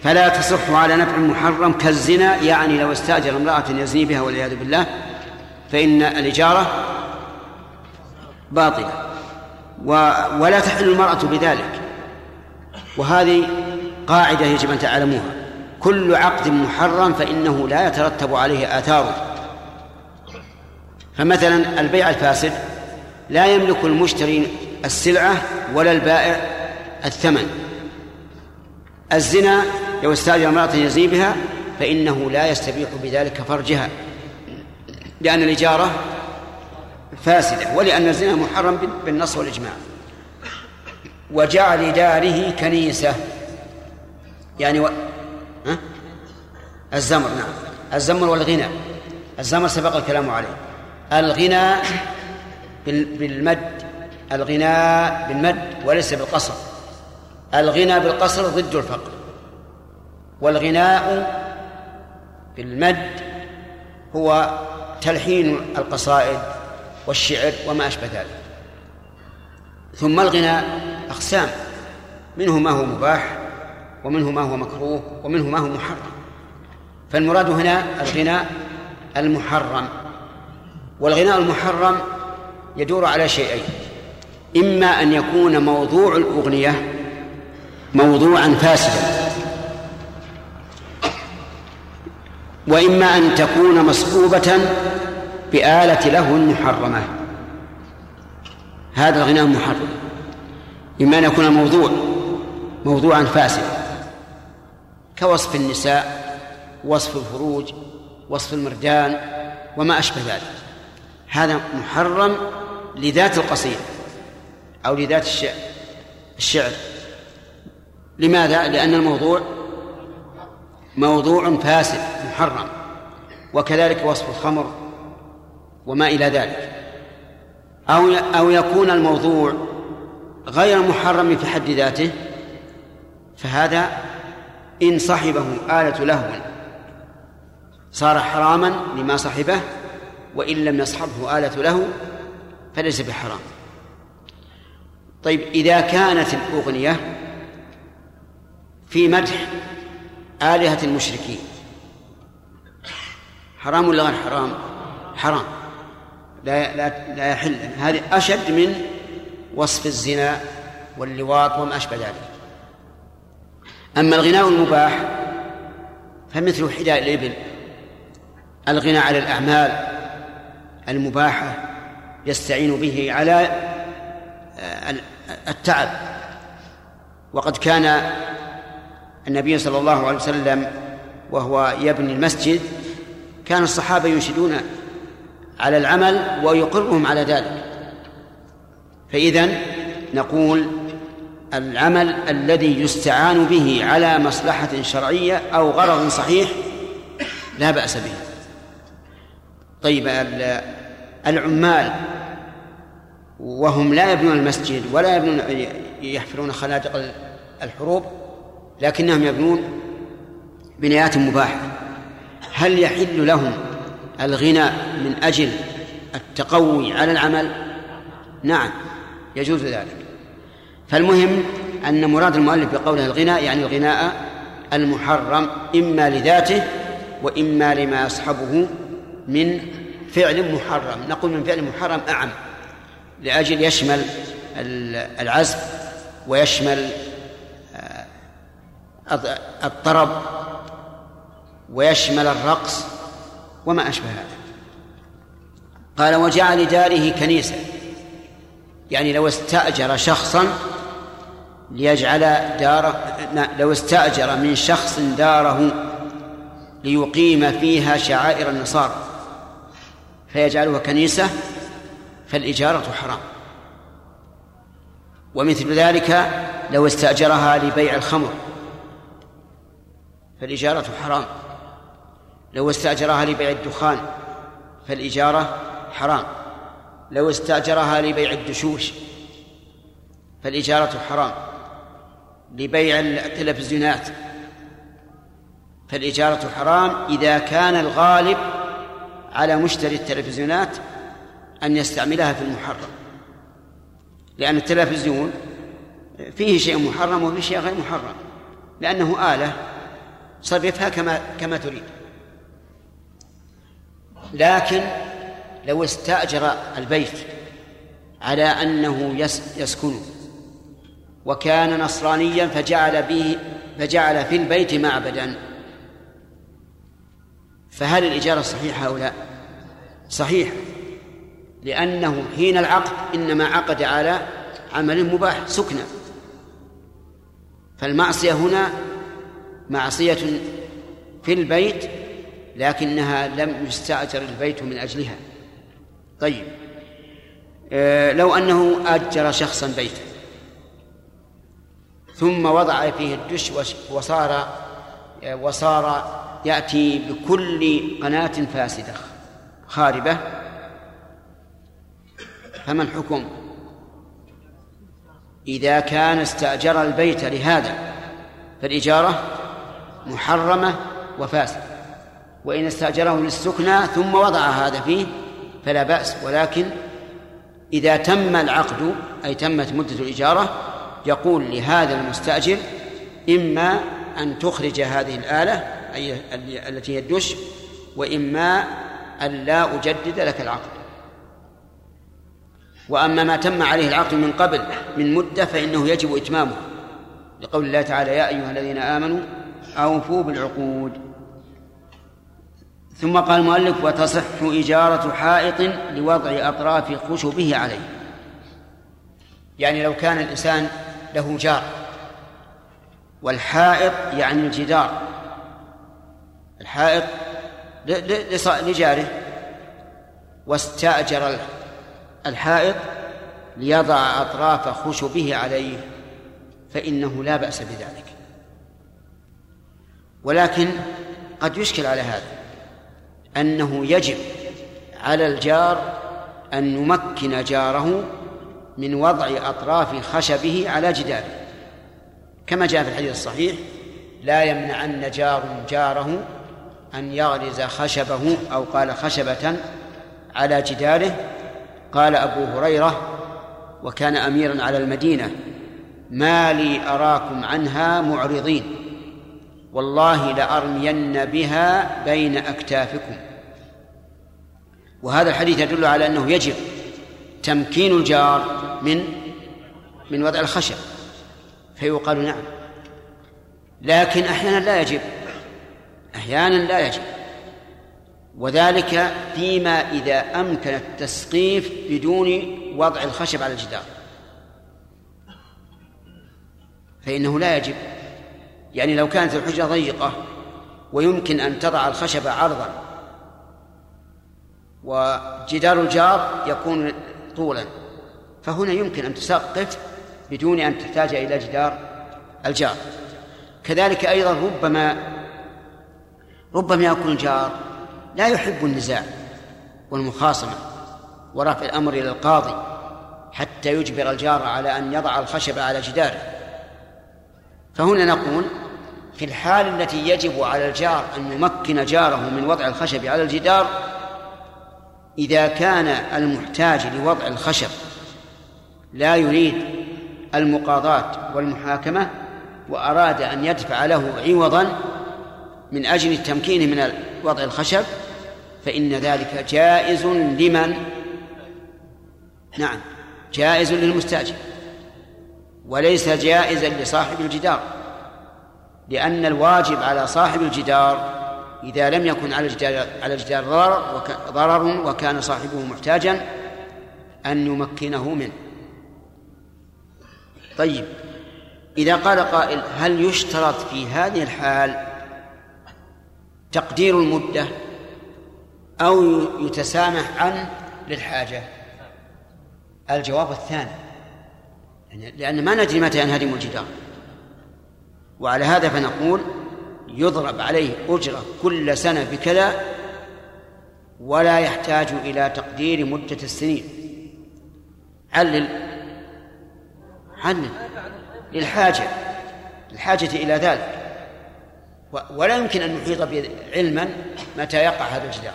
فلا تصح على نفع محرم كالزنا يعني لو استأجر امرأة يزني بها والعياذ بالله فإن الإجارة باطلة. و ولا تحل المرأة بذلك. وهذه قاعدة يجب أن تعلموها. كل عقد محرم فإنه لا يترتب عليه آثاره فمثلا البيع الفاسد لا يملك المشتري السلعة ولا البائع الثمن الزنا لو استأجر امرأة يزني بها فإنه لا يستبيح بذلك فرجها لأن الإجارة فاسدة ولأن الزنا محرم بالنص والإجماع وجعل داره كنيسة يعني. الزمر نعم. الزمر والغنى. الزمر سبق الكلام عليه. الغنى بال... بالمد. الغنى بالمد وليس بالقصر. الغنى بالقصر ضد الفقر. والغناء بالمد هو تلحين القصائد والشعر وما أشبه ذلك. ثم الغناء أقسام. منه ما هو مباح ومنه ما هو مكروه ومنه ما هو محرم. فالمراد هنا الغناء المحرم. والغناء المحرم يدور على شيئين. إما أن يكون موضوع الأغنية موضوعا فاسدا. وإما أن تكون مصحوبة بآلة له المحرمة. هذا الغناء محرم إما أن يكون الموضوع موضوعا فاسدا. كوصف النساء وصف الفروج وصف المردان وما أشبه ذلك. هذا محرم لذات القصيدة أو لذات الشعر الشعر. لماذا؟ لأن الموضوع موضوع فاسد محرم. وكذلك وصف الخمر وما إلى ذلك. أو أو يكون الموضوع غير محرم في حد ذاته فهذا إن صحبه آلة لهو صار حراما لما صحبه وإن لم يصحبه آلة له فليس بحرام. طيب إذا كانت الأغنية في مدح آلهة المشركين حرام ولا غير حرام؟ حرام. لا لا لا يحل. هذه أشد من وصف الزنا واللواط وما أشبه ذلك. أما الغناء المباح فمثل حداء الإبل الغنى على الأعمال المباحة يستعين به على آه، التعب. وقد كان النبي صلى الله عليه وسلم وهو يبني المسجد كان الصحابة ينشدون على العمل ويقرهم على ذلك. فإذا نقول العمل الذي يستعان به على مصلحة شرعية أو غرض صحيح لا بأس به. طيب العمال وهم لا يبنون المسجد ولا يبنون يحفرون خنادق الحروب لكنهم يبنون بنايات مباحة. هل يحل لهم الغناء من أجل التقوي على العمل؟ نعم يجوز ذلك. فالمهم أن مراد المؤلف بقوله الغناء يعني الغناء المحرم إما لذاته وإما لما يصحبه من فعل محرم. نقول من فعل محرم أعم لأجل يشمل العزف ويشمل آه، الطرب ويشمل الرقص وما أشبه هذا. قال وجعل داره كنيسة يعني لو استأجر شخصا ليجعل داره لو استأجر من شخص داره ليقيم فيها شعائر النصارى فيجعلها كنيسة فالإجارة حرام. ومثل ذلك لو استأجرها لبيع الخمر فالإجارة حرام. لو استأجرها لبيع الدخان فالإجارة حرام. لو استأجرها لبيع الدشوش فالإجارة حرام. لبيع التلفزيونات. فالإجارة حرام إذا كان الغالب على مشتري التلفزيونات أن يستعملها في المحرم. لأن التلفزيون فيه شيء محرم وفيه شيء غير محرم لأنه آلة صرفها كما كما تريد. لكن لو استأجر البيت على أنه يسكنه وكان نصرانيا فجعل به فجعل في البيت معبدا. فهل الإجارة صحيحة أو لا؟ صحيحة لأنه حين العقد إنما عقد على عمل مباح سكنى فالمعصية هنا معصية في البيت لكنها لم يستأجر البيت من أجلها. طيب آه، لو أنه أجر شخصا بيتا ثم وضع فيه الدش وصار وصار يأتي بكل قناة فاسدة خاربة. فما الحكم؟ إذا كان استأجر البيت لهذا فالإجارة محرمة وفاسدة. وإن استأجره للسكنى ثم وضع هذا فيه فلا بأس ولكن إذا تم العقد أي تمت مدة الإجارة يقول لهذا المستأجر إما أن تخرج هذه الآلة أي التي هي الدش وإما أن لا أجدد لك العقد. وأما ما تم عليه العقد من قبل من مدة فإنه يجب إتمامه. لقول الله تعالى يا أيها الذين آمنوا أوفوا بالعقود. ثم قال المؤلف وتصح إجارة حائط لوضع أطراف خشبه عليه. يعني لو كان الإنسان له جار. والحائط يعني الجدار. الحائط لجاره. واستأجر الحائط ليضع أطراف خشبه عليه فإنه لا بأس بذلك. ولكن قد يشكل على هذا أنه يجب على الجار أن يمكن جاره من وضع أطراف خشبه على جداره كما جاء في الحديث الصحيح لا يمنعن جار جاره أن يغرز خشبه أو قال خشبة على جداره. قال أبو هريرة وكان أميرا على المدينة ما لي أراكم عنها معرضين والله لأرمين بها بين أكتافكم. وهذا الحديث يدل على أنه يجب تمكين الجار من من وضع الخشب. فيقال نعم. لكن أحيانا لا يجب. أحيانا لا يجب. وذلك فيما إذا أمكن التسقيف بدون وضع الخشب على الجدار. فإنه لا يجب. يعني لو كانت الحجرة ضيقة ويمكن أن تضع الخشب عرضا وجدار الجار يكون طولا. فهنا يمكن أن تسقف بدون أن تحتاج إلى جدار الجار. كذلك أيضا ربما ربما يكون الجار لا يحب النزاع والمخاصمة ورفع الأمر إلى القاضي حتى يجبر الجار على أن يضع الخشب على جداره. فهنا نقول في الحال التي يجب على الجار أن يمكن جاره من وضع الخشب على الجدار إذا كان المحتاج لوضع الخشب لا يريد المقاضاة والمحاكمة وأراد أن يدفع له عوضا من أجل تمكينه من وضع الخشب فإن ذلك جائز لمن؟ نعم جائز للمستأجر وليس جائزا لصاحب الجدار لأن الواجب على صاحب الجدار إذا لم يكن على الجدار على الجدار ضرر ضرر وكان صاحبه محتاجا أن يمكنه منه. طيب إذا قال قائل هل يشترط في هذه الحال تقدير المدة أو يتسامح عنه للحاجة؟ الجواب الثاني يعني لأن ما ندري متى ينهدم الجدار. وعلى هذا فنقول يضرب عليه أجرة كل سنة بكذا ولا يحتاج إلى تقدير مدة السنين. علل علل للحاجة الحاجة إلى ذلك. ولا يمكن أن نحيط علما متى يقع هذا الجدار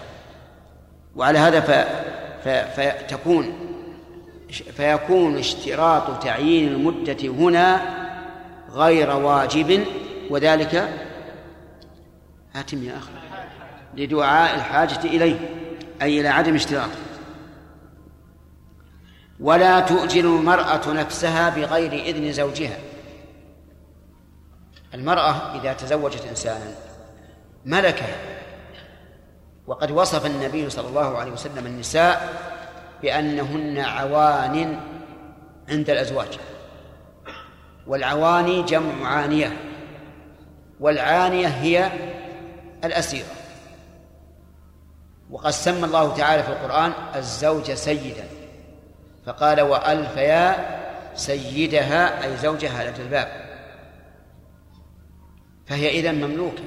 وعلى هذا ف... ف... فتكون فيكون اشتراط تعيين المدة هنا غير واجب. وذلك هاتم يا أخي لدعاء الحاجة إليه أي إلى عدم اشتراط ولا تؤجر المرأة نفسها بغير إذن زوجها. المرأة إذا تزوجت إنسانا ملكها. وقد وصف النبي صلى الله عليه وسلم النساء بأنهن عوان عند الأزواج. والعواني جمع عانية والعانية هي الأسيرة. وقد سمى الله تعالى في القرآن الزوج سيدا. فقال وألف يا سيدها أي زوجها لدى الباب. فهي إذا مملوكة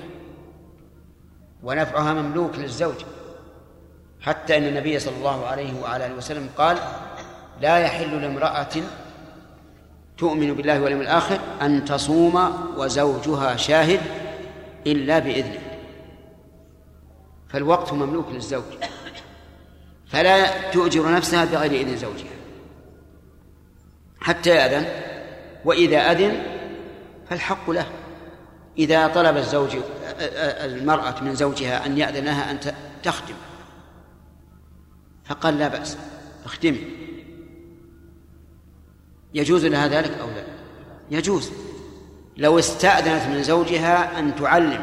ونفعها مملوك للزوج. حتى أن النبي صلى الله عليه وعلى آله وسلم قال لا يحل لامرأة تؤمن بالله واليوم الآخر أن تصوم وزوجها شاهد إلا بإذنه. فالوقت مملوك للزوج فلا تؤجر نفسها بغير إذن زوجها. حتى يأذن وإذا أذن فالحق له. إذا طلب الزوج المرأة من زوجها أن يأذن لها أن تخدم. فقال لا بأس اخدمي. يجوز لها ذلك أو لا؟ يجوز. لو استأذنت من زوجها أن تعلم.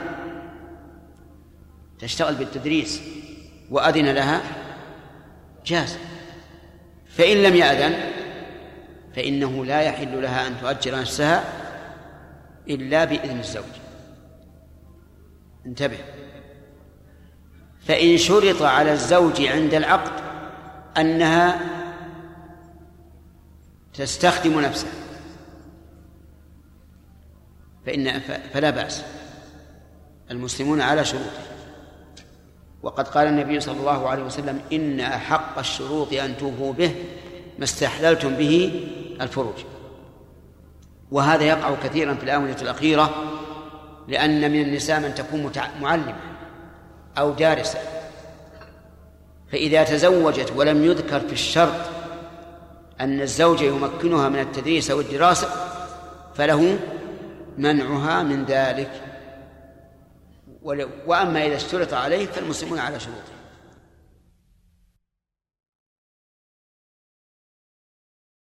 تشتغل بالتدريس وأذن لها جاز. فإن لم يأذن فإنه لا يحل لها أن تؤجر نفسها إلا بإذن الزوج. انتبه. فإن شرط على الزوج عند العقد أنها تستخدم نفسها. فإن فلا بأس. المسلمون على شروطه. وقد قال النبي صلى الله عليه وسلم إن أحق الشروط أن توفوا به ما استحللتم به الفروج. وهذا يقع كثيرا في الآونة الأخيرة لأن من النساء من تكون معلمة أو دارسة فإذا تزوجت ولم يذكر في الشرط أن الزوج يمكنها من التدريس أو الدراسة فله منعها من ذلك. وأما إذا اشترط عليه فالمسلمون على شروطه.